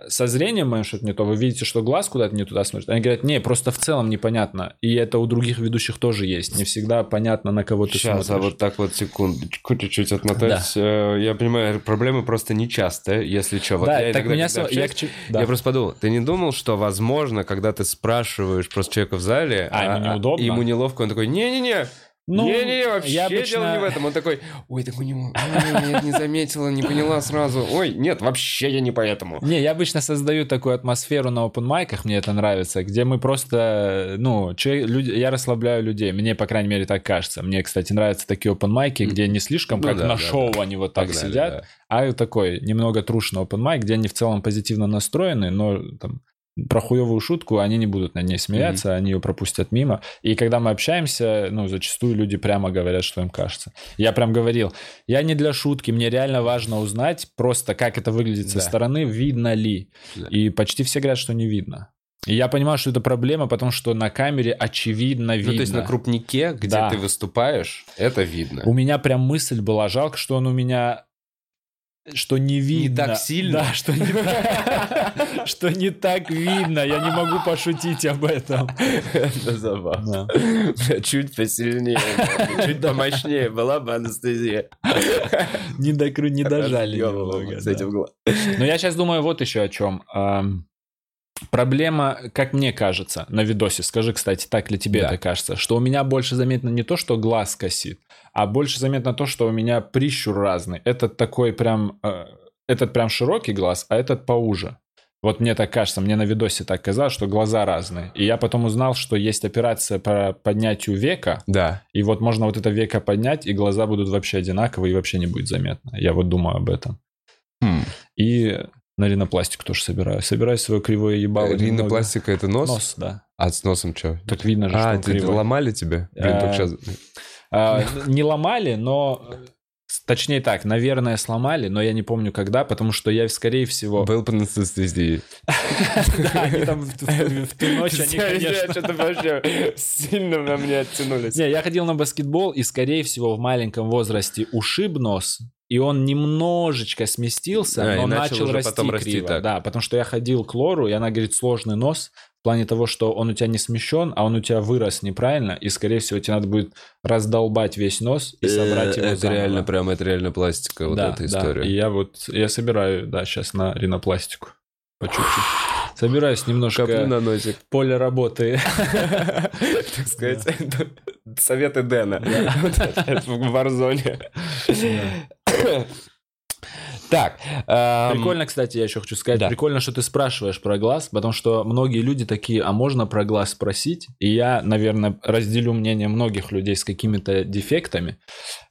со зрением моим что-то не то, вы видите, что глаз куда-то не туда смотрит. Они говорят, не, просто в целом непонятно. И это у других ведущих тоже есть. Не всегда понятно, на кого ты Сейчас, а смотришь. вот так вот секундочку, чуть-чуть отмотать. Э, Я понимаю, проблемы просто нечасто, если что. Вот да, я так иногда, меня... со- я общаюсь, к чему- да. Я просто подумал, ты не думал, что, возможно, когда ты спрашиваешь просто человека в зале, А, ему неудобно? ему неловко, он такой, не-не-не, Ну, не-не, вообще я дело обычно- не в этом. Он такой, ой, так у него, ой, нет, не заметила, не поняла сразу. Ой, нет, вообще я не поэтому. Не, я обычно создаю такую атмосферу на open майках, мне это нравится, где мы просто, ну, че- люди, я расслабляю людей, мне, по крайней мере, так кажется. Мне, кстати, нравятся такие open майки, где не слишком, Ну как да, на да, шоу они вот так Погнали, сидят, да. а такой немного трушный open майк, где они в целом позитивно настроены, но там про хуевую шутку они не будут над ней смеяться, они ее пропустят мимо. И когда мы общаемся, ну, зачастую люди прямо говорят, что им кажется. Я прям говорил, я не для шутки, мне реально важно узнать просто, как это выглядит со Да. стороны, видно ли. Да. И почти все говорят, что не видно. И я понимаю, что это проблема, потому что на камере очевидно видно. Ну, то есть на крупнике, где Да. ты выступаешь, это видно. У меня прям мысль была, жалко, что он у меня что не видно. так сильно? Да, что не так, что не так видно. Я не могу пошутить об этом. Это забавно. Чуть посильнее, чуть помощнее была бы анестезия. Не, докру... не дожали. Но я сейчас думаю вот еще о чем. Проблема, как мне кажется, на видосе, скажи, кстати, так ли тебе Да. это кажется, что у меня больше заметно не то, что глаз косит, а больше заметно то, что у меня прищур разный. Этот такой прям, э, этот прям широкий глаз, а этот поуже. Вот мне так кажется, мне на видосе так казалось, что глаза разные. И я потом узнал, что есть операция по поднятию века, Да. и вот можно вот это веко поднять, и глаза будут вообще одинаковые, и вообще не будет заметно. Я вот думаю об этом. Хм. И на ринопластику тоже собираю. Собираю свое кривое ебало. немного. Ринопластика это нос? Нос, да. А с носом что? Так видно же, что А, он ты кривой. ломали тебе? Блин, А, только сейчас. А, Не ломали, но... э, Точнее так, наверное, сломали, но я не помню когда, потому что я, скорее всего... Был по анестезии. Да, они там в ту ночь, они, конечно... что-то вообще сильно на мне оттянулись. Не, я ходил на баскетбол, и, скорее всего, в маленьком возрасте ушиб нос, и он немножечко сместился, А, и но начал начал, расти потом расти криво. так. Да, потому что я ходил к Лору, и она говорит, сложный нос, в плане того, что он у тебя не смещен, а он у тебя вырос неправильно, и, скорее всего, тебе надо будет раздолбать весь нос и собрать его Э, Это заново. реально прям, это реально пластика, вот да, эта да. история. И я вот, я собираю, да, сейчас на ринопластику. По чуть-чуть. Собираюсь Каплю немножко на носик. поле работы. Так сказать, советы Дэна в Варзоне. Так. эм, Прикольно, кстати, я еще хочу сказать, да. прикольно, что ты спрашиваешь про глаз, потому что многие люди такие, а можно про глаз спросить? И я, наверное, разделю мнение многих людей с какими-то дефектами.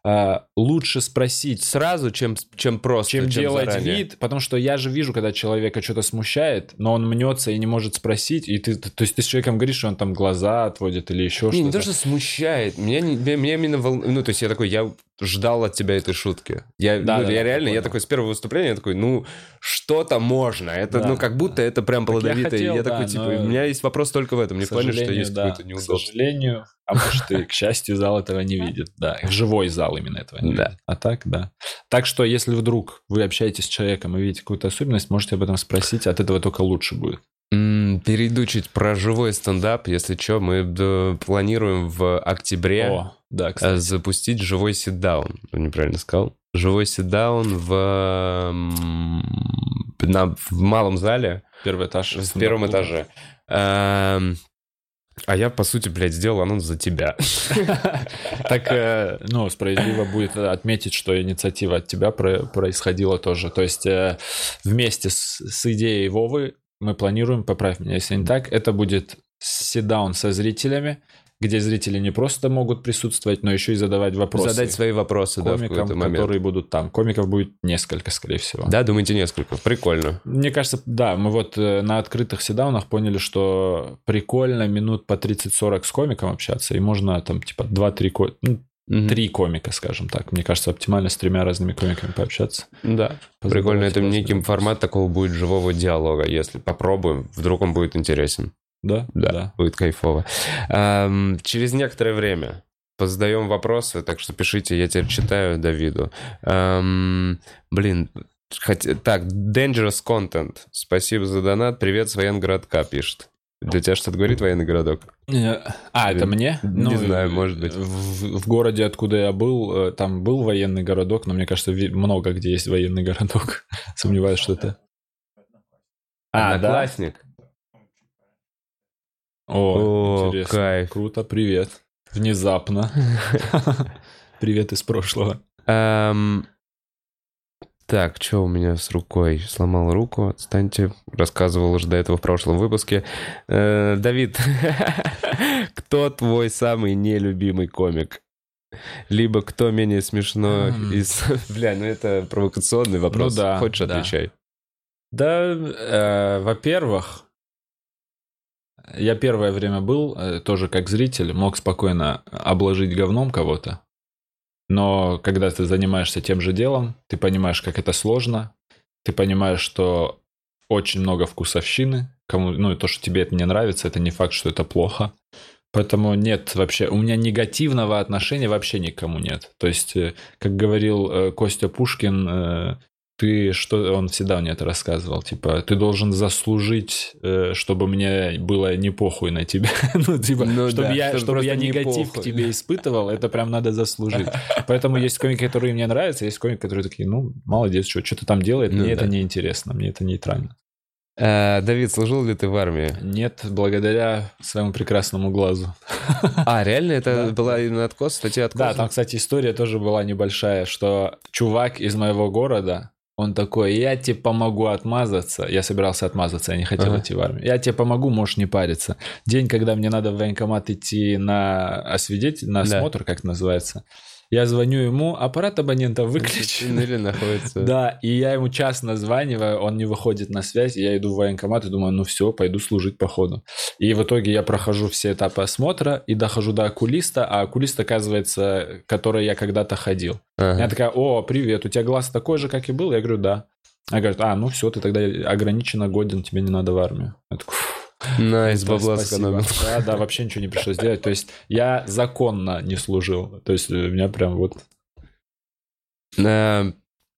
А, Лучше спросить Сразу, чем, чем просто, чем, делать заранее. вид, потому что я же вижу, когда человека что-то смущает, но он мнется и не может спросить, и ты, то есть ты с человеком говоришь, что он там глаза отводит или еще Не, что-то. не то, что смущает. Меня, не- меня, меня именно волн- Ну, то есть я такой, я ждал от тебя этой шутки. Я, Да, ну, да, я да, реально, я понял. такой с первого выступления, я такой, ну, что-то можно. Это, Да. ну, как будто это прям я плодовито. И хотел, я да, такой, типа, но- у меня есть вопрос только в этом. Не К в плане, что есть да, какое-то К неудобство. сожалению, а может и к счастью, зал этого не видит. Да, живой зал именно этого не Да. видит. А так, да. Так что, если вдруг вы общаетесь с человеком и видите какую-то особенность, можете об этом спросить, от этого только лучше будет. Перейду чуть про живой стендап. Если что, мы да, планируем в октябре О, да, э, кстати. запустить живой ситдаун. Неправильно сказал. Живой ситдаун в, на, в малом зале. Первый этаж. В первом этаже. Эм, А я, по сути, блядь, сделал анонс за тебя. Так, э, ну, справедливо будет отметить, что инициатива от тебя про- происходила тоже. То есть э, вместе с, с идеей Вовы мы планируем, поправь меня, если не так, это будет седаун со зрителями, где зрители не просто могут присутствовать, но еще и задавать вопросы Задать свои вопросы, да, в комикам, момент. которые будут там. Комиков будет несколько, скорее всего. Да, думаете, несколько. Прикольно. Мне кажется, да, мы вот э, на открытых седаунах поняли, что прикольно минут по 30-40 с комиком общаться, и можно там типа 2-3 ко... ну, Мгм. три комика, скажем так. Мне кажется, оптимально с тремя разными комиками пообщаться. Да. Прикольно, это неким формат такого будет живого диалога. Если попробуем, вдруг он будет интересен. Да? Да, будет кайфово. Ам, через некоторое время позадаем вопросы, так что пишите, я теперь читаю Давиду. Ам, блин, хотя- так, Dangerous Content. Спасибо за донат. Привет с военгородка, пишет. Для тебя что-то говорит военный городок? А, это мне? Не знаю, э, может быть. В, в городе, откуда я был, э, там был военный городок, но мне кажется, много где есть военный городок. Сомневаюсь, что это. А, да? Одноклассник? О, О, интересно. кайф. Круто, привет. Внезапно. Привет из прошлого. Ам, Так, что у меня с рукой? Сломал руку, отстаньте. Рассказывал уже до этого в прошлом выпуске. Э, Давид, кто твой самый нелюбимый комик? Либо кто менее смешно М. из... Бля, ну это провокационный вопрос. Ну да, Хочешь, да. отвечай. Да, э, во-первых, я первое время был э, тоже как зритель, мог спокойно обложить говном кого-то. Но когда ты занимаешься тем же делом, ты понимаешь, как это сложно, ты понимаешь, что очень много вкусовщины, кому, ну и то, что тебе это не нравится, это не факт, что это плохо. Поэтому нет вообще, у меня негативного отношения вообще никому нет. То есть, э, как говорил э, Костя Пушкин, ты что, он всегда мне это рассказывал, типа, ты должен заслужить, э, чтобы мне было не похуй на тебя. ну, типа, Ну чтобы да, я, чтобы чтобы я не негатив похуй. к тебе испытывал, это прям надо заслужить. Поэтому есть комики, которые мне нравятся, есть комики, которые такие, ну, молодец, что, что-то там делает, Ну мне да. это не интересно, мне это нейтрально. Э, Давид, служил ли ты в армии? Нет, благодаря своему прекрасному глазу. А, реально? Это Да. была именно откос, статья откос? Да, там, кстати, история тоже была небольшая, что чувак из моего города, он такой, я тебе помогу отмазаться. Я собирался отмазаться, я не хотел Ага. идти в армию. Я тебе помогу, можешь не париться. День, когда мне надо в военкомат идти на освидетель, на Да. осмотр, как называется, я звоню ему, аппарат абонента выключен. Или находится... Да, и я ему час названиваю, он не выходит на связь, я иду в военкомат и думаю, ну все, пойду служить по ходу. И в итоге я прохожу все этапы осмотра и дохожу до окулиста, а окулист, оказывается, который я когда-то ходил. Ага. Я такая, о, привет, у тебя глаз такой же, как и был? Я говорю, да. Она говорит, а, ну все, ты тогда ограниченно годен, тебе не надо в армию. Я такой, «Фу, nice, да, бабла спасибо». сэкономил. Да, да, вообще ничего не пришлось делать. То есть я законно не служил. То есть у меня прям вот... Э,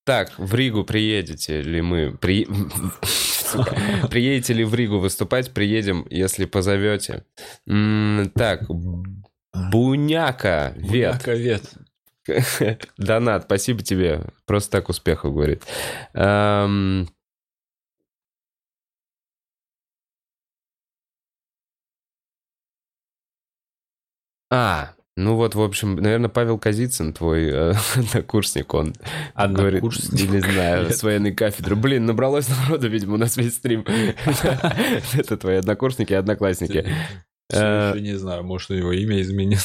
Так, в Ригу приедете ли мы? При-. Приедете ли в Ригу выступать? Приедем, если позовете. Так, Буняка, Вет. Вет. Донат, спасибо тебе. Просто так успехов, говорит. А, ну вот, в общем, наверное, Павел Казицын, твой э, однокурсник, он говорит, Однокурсник? не знаю, Нет. с военной кафедры. Блин, набралось народу, видимо, у нас весь стрим. Это твои однокурсники и одноклассники. Всё ещё не знаю, может, у него имя изменено.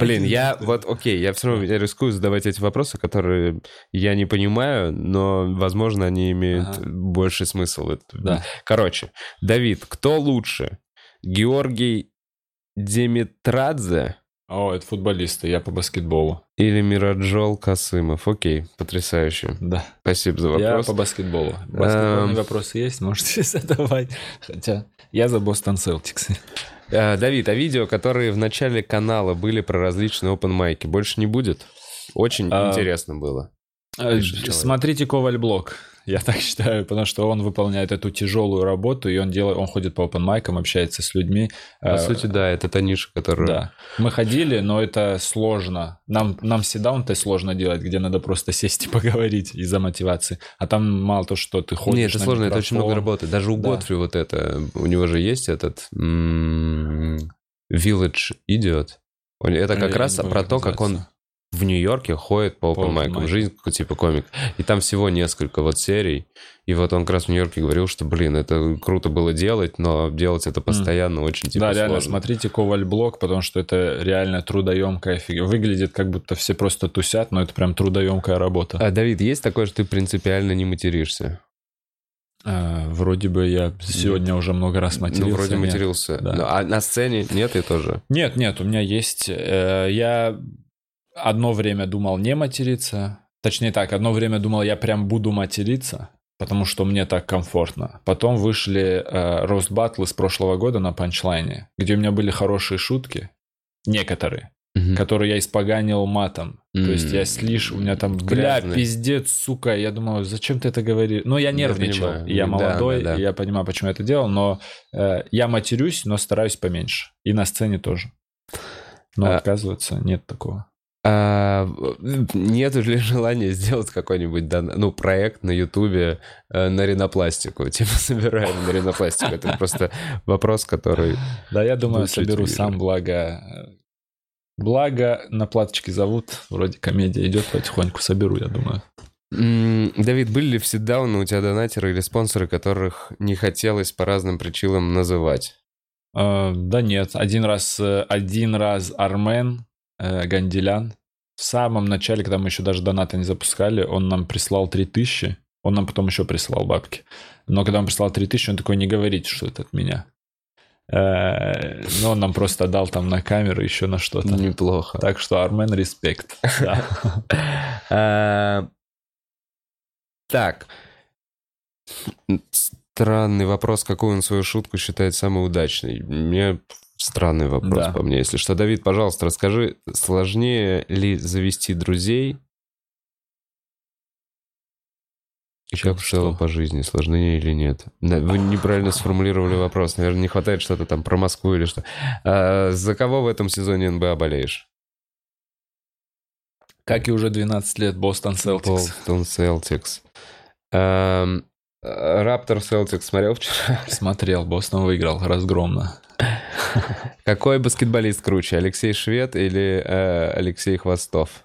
Блин, я знаю. вот, окей, я все равно рискую задавать эти вопросы, которые я не понимаю, но, возможно, они имеют Ага. больший смысл. Короче, Давид, кто лучше? Георгий Демитрадзе О, это футболисты, я по баскетболу. или Мираджол Касымов? Окей, потрясающе. Да. Спасибо за Я вопрос. по баскетболу. Баскетбольные Эм. вопросы есть, можете задавать. Хотя я за Бостон Селтикс. Э, Давид, а видео, которые в начале канала были про различные open майки, больше не будет? Очень А, интересно было. Человек. Смотрите Коваль Блог. Я так считаю, потому что он выполняет эту тяжелую работу, и он делает, он ходит по open майкам, общается с людьми. По Э, сути, да, это та ниша, которая... Да. Мы ходили, но это сложно. Нам, нам седаун-то сложно делать, где надо просто сесть и поговорить из-за мотивации. А там мало то, что ты ходишь Нет, это сложно, это очень много микрофон. работы. Даже у Да. Готфри вот это, у него же есть этот м, Village Idiot. Это как Я раз про то, как он. В Нью-Йорке ходит по open mic. жизнь типа комик. И там всего несколько вот серий. И вот он как раз в Нью-Йорке говорил, что, блин, это круто было делать, но делать это постоянно очень типа да, реально, сложно. смотрите Коваль Блог, потому что это реально трудоемкая фигня. Выглядит как будто все просто тусят, но это прям трудоемкая работа. А, Давид, есть такое, что ты принципиально не материшься? А, вроде бы я сегодня уже много раз матерился. ну, вроде нет. матерился. Да. Ну, а на сцене нет, и тоже. Нет, нет, у меня есть... э, я одно время думал не материться. Точнее так, одно время думал, я прям буду материться, потому что мне так комфортно. Потом вышли э, рост-баттлы с прошлого года на панчлайне, где у меня были хорошие шутки, некоторые, которые я испоганил матом. То есть я слишь, у меня там, бля, Грязный. пиздец, сука, я думаю, зачем ты это говоришь? Ну, я нервничал, я Да, молодой, да, да. и я понимаю, почему я это делал, но э, я матерюсь, но стараюсь поменьше. И на сцене тоже. Но А- отказываться нет такого. А, нет ли желания сделать какой-нибудь дан- ну, проект на Ютубе э, на ринопластику? Типа собираем на ринопластику. Это просто вопрос, который... Да, я думаю, соберу сам, благо... э, Благо, на платочке зовут, вроде комедия идет потихоньку, соберу, я думаю. Давид, были ли в ситдауне у тебя донатеры или спонсоры, которых не хотелось по разным причинам называть? Э, да нет, один раз, один раз Армен э, Ганделян в самом начале, когда мы еще даже доната не запускали, он нам прислал 3000, он нам потом еще прислал бабки. Но когда он прислал 3000, он такой, не говорите, что это от меня. Э, Но он нам просто дал там на камеру еще на что-то. Неплохо. Так что Армен респект. А, Так. Странный вопрос, какую он свою шутку считает самой удачной. Мне странный вопрос Да. по мне, если что. Давид, пожалуйста, расскажи, сложнее ли завести друзей? И как в целом по жизни, сложнее или нет? Вы неправильно сформулировали вопрос. Наверное, не хватает что-то там про Москву или что. А, за кого в этом сезоне НБА болеешь? Как и уже 12 лет Бостон Селтикс. Болтон Селтикс. Раптор Селтикс смотрел вчера? Смотрел, Бостон выиграл разгромно. Какой баскетболист круче, Алексей Швед или э, Алексей Хвостов?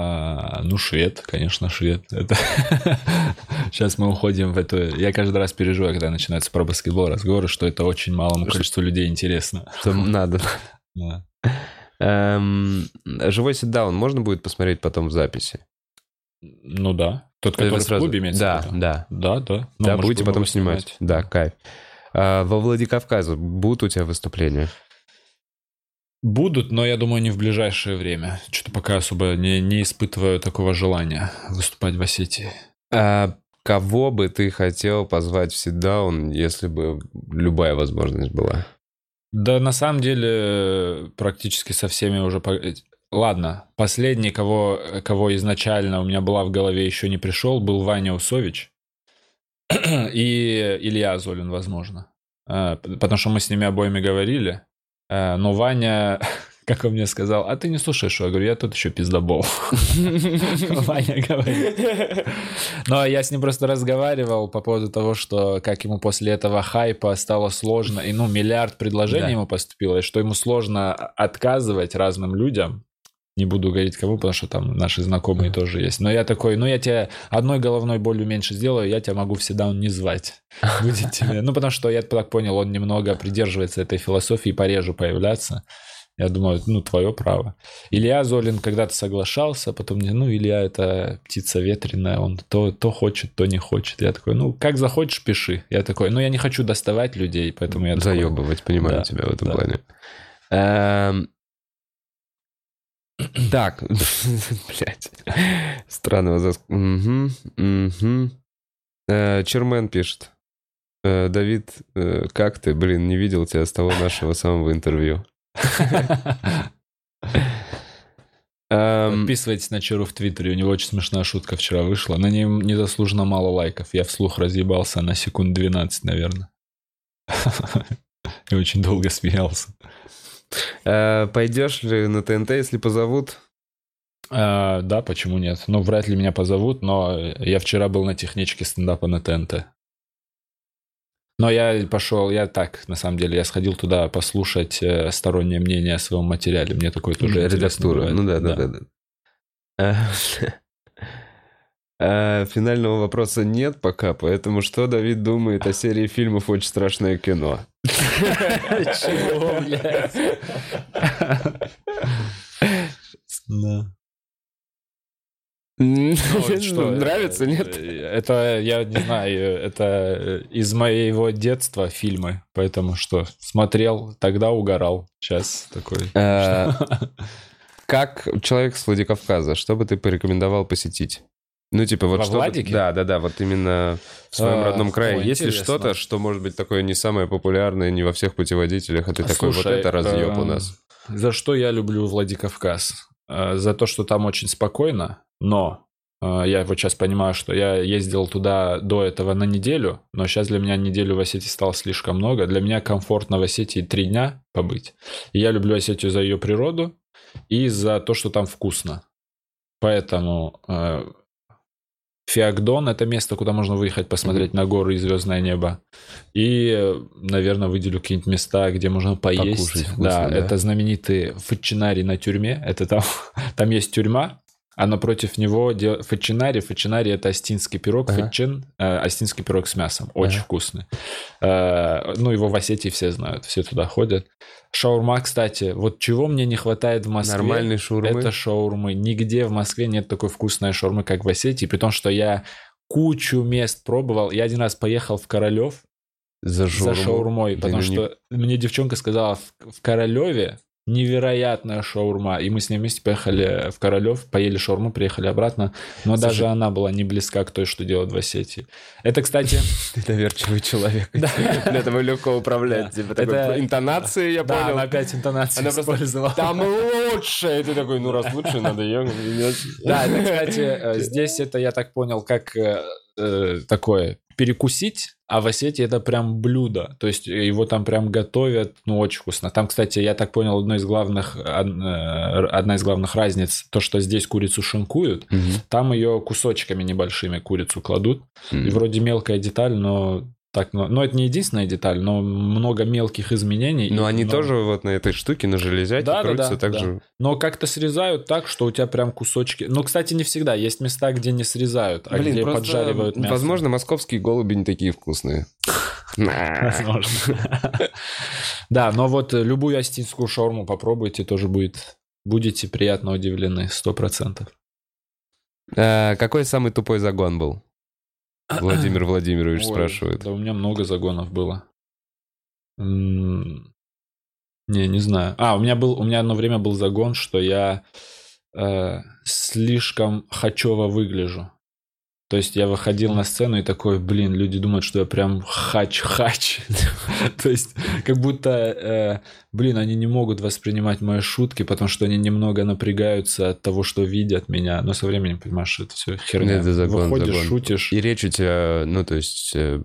А, ну, швед, конечно, швед. Это... Сейчас мы уходим в эту... Я каждый раз переживаю, когда начинается про баскетбол разговоры, что это очень малому количеству людей интересно. Что надо. Да. Эм, Живой ситдаун можно будет посмотреть потом в записи? Ну да. Тот, который вы сразу- в клубе имеется Да, в виду? да. Да, да. Ну, Да, может, будете потом его снимать. Да, кайф. А, Во Владикавказе будут у тебя выступления? Будут, но я думаю, не в ближайшее время. Что-то пока особо не, не испытываю такого желания выступать в Осетии. А кого бы ты хотел позвать в ситдаун, если бы любая возможность была? Да, на самом деле, практически со всеми уже... Ладно, последний, кого, кого изначально у меня была в голове, еще не пришел, был Ваня Усович и Илья Золин, возможно. П- Потому что мы с ними обоими говорили. А, Но Ваня, как он мне сказал, а ты не слушаешь, я говорю, я тут еще пиздобол. Ваня говорит. Но я с ним просто разговаривал по поводу того, что как ему после этого хайпа стало сложно, и ну миллиард предложений ему поступило, и что ему сложно отказывать разным людям, не буду говорить кому, потому что там наши знакомые тоже есть. Но я такой, ну я тебе одной головной болью меньше сделаю, я тебя могу всегда не звать. Будет тебе. Ну потому что я так понял, он немного придерживается этой философии, пореже появляться. Я думаю, ну, твое право. Илья Золин когда-то соглашался, потом мне, ну, Илья это птица ветреная, он то, то хочет, то не хочет. Я такой, ну, как захочешь, пиши. Я такой, ну, я не хочу доставать людей, поэтому я Заебывать, такой, понимаю да, тебя в этом да. плане. Эм, так, блядь. Странного заск... Угу, угу. Чермен пишет. Э, Давид, э, как ты? Блин, не видел тебя с того нашего самого интервью. Подписывайтесь на Черу в Твиттере, у него очень смешная шутка вчера вышла. На ней незаслуженно мало лайков. Я вслух разъебался на секунд 12, наверное. И очень долго смеялся. Э, пойдешь ли на ТНТ, если позовут? А, да, почему нет? Ну, вряд ли меня позовут, но я вчера был на техничке стендапа на ТНТ. Но я пошел, я так, на самом деле, я сходил туда послушать э, стороннее мнение о своем материале. Мне такое тоже Редактура. Ну да, да, да. да. да. А, финального вопроса нет пока, поэтому что Давид думает о серии фильмов «Очень страшное кино»? Чего, блядь? Да. Ну, что, нравится, нет? Это, я не знаю, это из моего детства фильмы, поэтому что, смотрел, тогда угорал, сейчас такой. А, как человек с Владикавказа, что бы ты порекомендовал посетить? Ну, типа, вот что... Да, да, да, вот именно в своем а, родном крае. О, Есть ли что-то, что может быть такое не самое популярное, не во всех путеводителях, а ты Слушай, такой, вот это разъеб у нас? За что я люблю Владикавказ? А, за то, что там очень спокойно, но а, я вот сейчас понимаю, что я ездил туда до этого на неделю, но сейчас для меня неделю в Осетии стало слишком много. Для меня комфортно в Осетии три дня побыть. И я люблю Осетию за ее природу и за то, что там вкусно. Поэтому Феогдон — это место, куда можно выехать посмотреть mm-hmm. на горы и звездное небо. И, наверное, выделю какие-нибудь места, где можно поесть. Покушать вкусно, да, да, это знаменитый Фачинарий на тюрьме. Это там, там есть тюрьма, а напротив него дел... фачинари. Фачинари — это астинский пирог, ага. фачин, э, астинский пирог с мясом. Очень ага. вкусный. Э, ну, его в Осетии все знают, все туда ходят. Шаурма, кстати, вот чего мне не хватает в Москве, Нормальные шаурмы. это шаурмы. Нигде в Москве нет такой вкусной шаурмы, как в Осетии, при том, что я кучу мест пробовал. Я один раз поехал в Королев за, шаурму. за шаурмой, потому Блин, что не... мне девчонка сказала, в, в Королеве невероятная шаурма. И мы с ней вместе поехали в Королев, поели шаурму, приехали обратно. Но Слушай, даже она была не близка к той, что делают в Осетии. Это, кстати... Ты доверчивый человек. Для этого легко управлять. Типа это интонации, я понял. Да, она опять интонации она использовала. Там лучше! И ты такой, ну раз лучше, надо ее Да, это, кстати, э, здесь это, я так понял, как э, э, такое перекусить, а в Осетии это прям блюдо. То есть его там прям готовят, ну, очень вкусно. Там, кстати, я так понял, одна из главных, э, одна из главных разниц, то, что здесь курицу шинкуют, угу. там ее кусочками небольшими курицу кладут. Угу. И вроде мелкая деталь, но так, но, но это не единственная деталь, но много мелких изменений. Но они много... тоже вот на этой штуке, на железяке да, крутятся да, да, так да. же. Но как-то срезают так, что у тебя прям кусочки... Ну, кстати, не всегда. Есть места, где не срезают, а Блин, где поджаривают мясо. Возможно, московские голуби не такие вкусные. Возможно. Да, но вот любую астинскую шаурму попробуйте, тоже будет... Будете приятно удивлены, сто процентов. Э, какой самый тупой загон был? Владимир Владимирович Ой, спрашивает. Да у меня много загонов было. Не, не знаю. А, у меня был, у меня одно время был загон, что я э, слишком хачево выгляжу. То есть я выходил на сцену и такой, блин, люди думают, что я прям хач-хач. То есть как будто, э, блин, они не могут воспринимать мои шутки, потому что они немного напрягаются от того, что видят меня. Но со временем понимаешь, что это все херня. Это закон, Выходишь, шутишь. И речь у тебя, ну то есть э,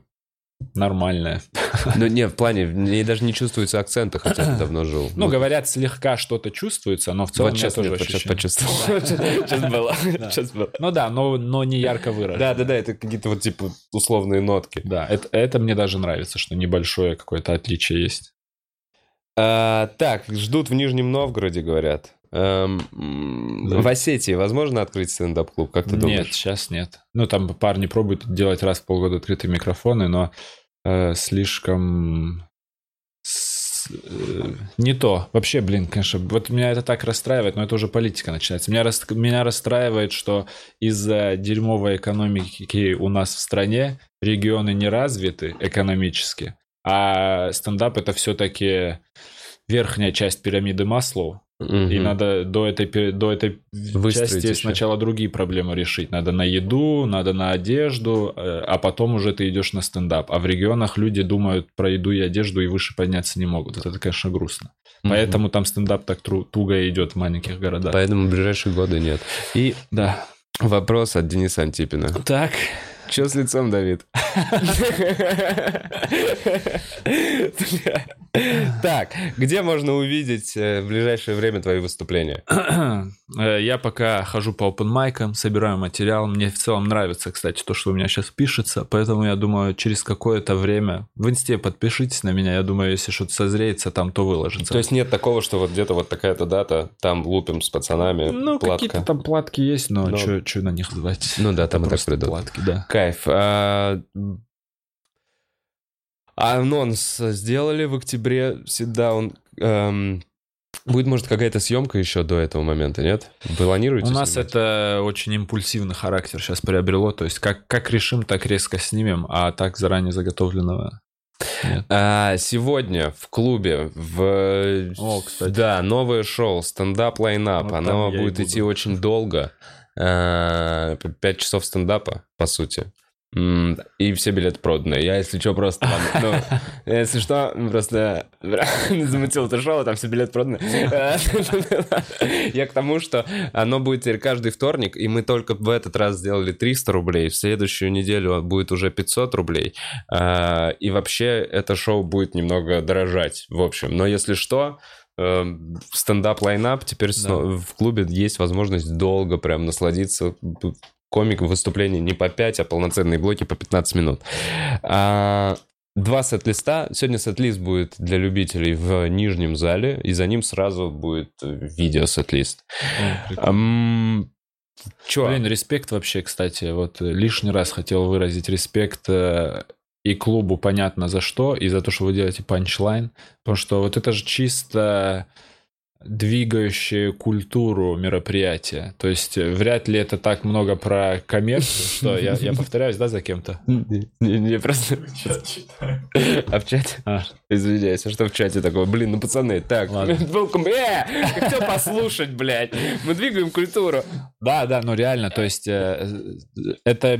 нормальная. Ну, не, в плане, мне даже не чувствуется акцента, хотя я давно жил. Ну, говорят, слегка что-то чувствуется, но в целом вот сейчас, тоже нет, вот сейчас почувствовал. Сейчас было. Сейчас было. Ну да, но, но не ярко выражено. Да, да, да, это какие-то вот типа условные нотки. Да, это, это мне даже нравится, что небольшое какое-то отличие есть. А, так, ждут в Нижнем Новгороде, говорят. Эм, Да. В Осетии возможно открыть стендап-клуб, как ты Нет, думаешь? сейчас нет. Ну, там парни пробуют делать раз в полгода открытые микрофоны, но э, слишком... с- э, не то. Вообще, блин, конечно, вот меня это так расстраивает, но это уже политика начинается. Меня, рас- меня расстраивает, что из-за дерьмовой экономики у нас в стране регионы не развиты экономически, а стендап это все-таки верхняя часть пирамиды Маслоу, и Мгм. надо до этой, до этой Выстроить части еще. сначала другие проблемы решить. Надо на еду, надо на одежду, э, а потом уже ты идешь на стендап. А в регионах люди думают про еду и одежду и выше подняться не могут. Это, конечно, грустно. Мгм. Поэтому там стендап так туго идет в маленьких городах. Поэтому в ближайшие годы нет. И Да. вопрос от Дениса Антипина. Так. Че с лицом, Давид? Так, где можно увидеть э, в ближайшее время твои выступления? Э, Я пока хожу по open майкам, собираю материал. Мне в целом нравится, кстати, то, что у меня сейчас пишется. Поэтому я думаю, через какое-то время... В инсте подпишитесь на меня. Я думаю, если что-то созреется, там то выложится. То есть нет такого, что вот где-то вот такая-то дата, там лупим с пацанами, Ну, какие-то там платки есть, но Но- что на них звать? Ну да, там и так придут. платки, да. Кайф. А, Анонс сделали в октябре, ситдаун. Эм, Будет, может, какая-то съемка еще до этого момента, нет? Планируете У нас снимать? это очень импульсивный характер сейчас приобрело. То есть как, как решим, так резко снимем, а так заранее заготовленного нет. А, сегодня в клубе в О, кстати. да новое шоу стендап лайнап. Вот Оно будет идти очень долго. А, Пять часов стендапа, по сути. И все билеты проданы. Я, если что, просто... ну, если что, просто замутил это шоу, там все билеты проданы. Я к тому, что оно будет теперь каждый вторник, и мы только в этот раз сделали 300 рублей, в следующую неделю будет уже 500 рублей. А, И вообще это шоу будет немного дорожать, в общем. Но если что, стендап-лайнап, теперь сно- в клубе есть возможность долго прям насладиться б- комик выступление не по 5, а полноценные блоки по 15 минут. А, Два сет-листа. Сегодня сет-лист будет для любителей в нижнем зале, и за ним сразу будет видео-сет-лист. О, прикольно. Ам, Чё? Блин, респект вообще, кстати. Вот лишний раз хотел выразить респект э, и клубу, понятно за что, и за то, что вы делаете панчлайн. Потому что вот это же чисто двигающее культуру мероприятия. То есть э, вряд ли это так много про коммерцию, что я, я повторяюсь, да, за кем-то? Не, не, не, просто... А в чате? А. Извиняюсь, а что в чате такое? Блин, ну пацаны, так, welcome, э, хотел послушать, блядь, мы двигаем культуру. Да, да, ну реально, то есть э, это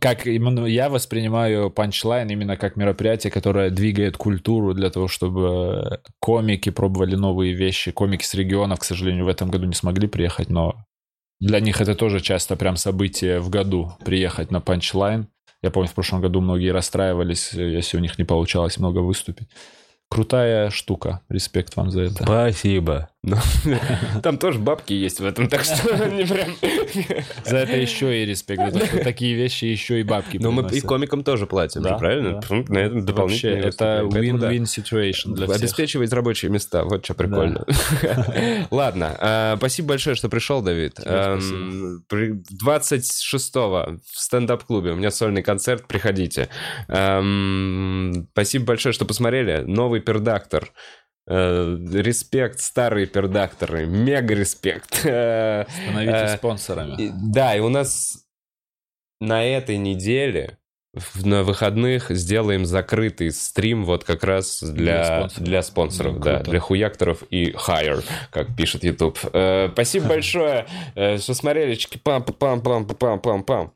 как именно я воспринимаю панчлайн именно как мероприятие, которое двигает культуру для того, чтобы комики пробовали новые вещи. Комики с регионов, к сожалению, в этом году не смогли приехать, но для них это тоже часто прям событие в году приехать на панчлайн. Я помню, в прошлом году многие расстраивались, э, если у них не получалось много выступить. Крутая штука. Респект вам за это. Спасибо. Там тоже бабки есть в этом, так что не прям... За это еще и респект. Такие вещи еще и бабки Но мы и комикам тоже платим, правильно? На этом Вообще, дополнительные это win-win situation для всех. Обеспечивать рабочие места, вот что прикольно. Ладно, а, спасибо большое, что пришел, Давид. Тебе Эм, при- 26-го в стендап-клубе у меня сольный концерт, приходите. Эм, Спасибо большое, что посмотрели. Новый пердактор. Э, Респект, старые пердакторы. Мега респект. Э, Становитесь э, спонсорами. Да, и у нас на этой неделе на выходных сделаем закрытый стрим вот как раз Для для, спонсоров. для спонсоров, Ну, да, круто. для хуякторов и hire, как пишет YouTube. Э, спасибо большое, что смотрели. Чики-пам-пам-пам-пам-пам-пам.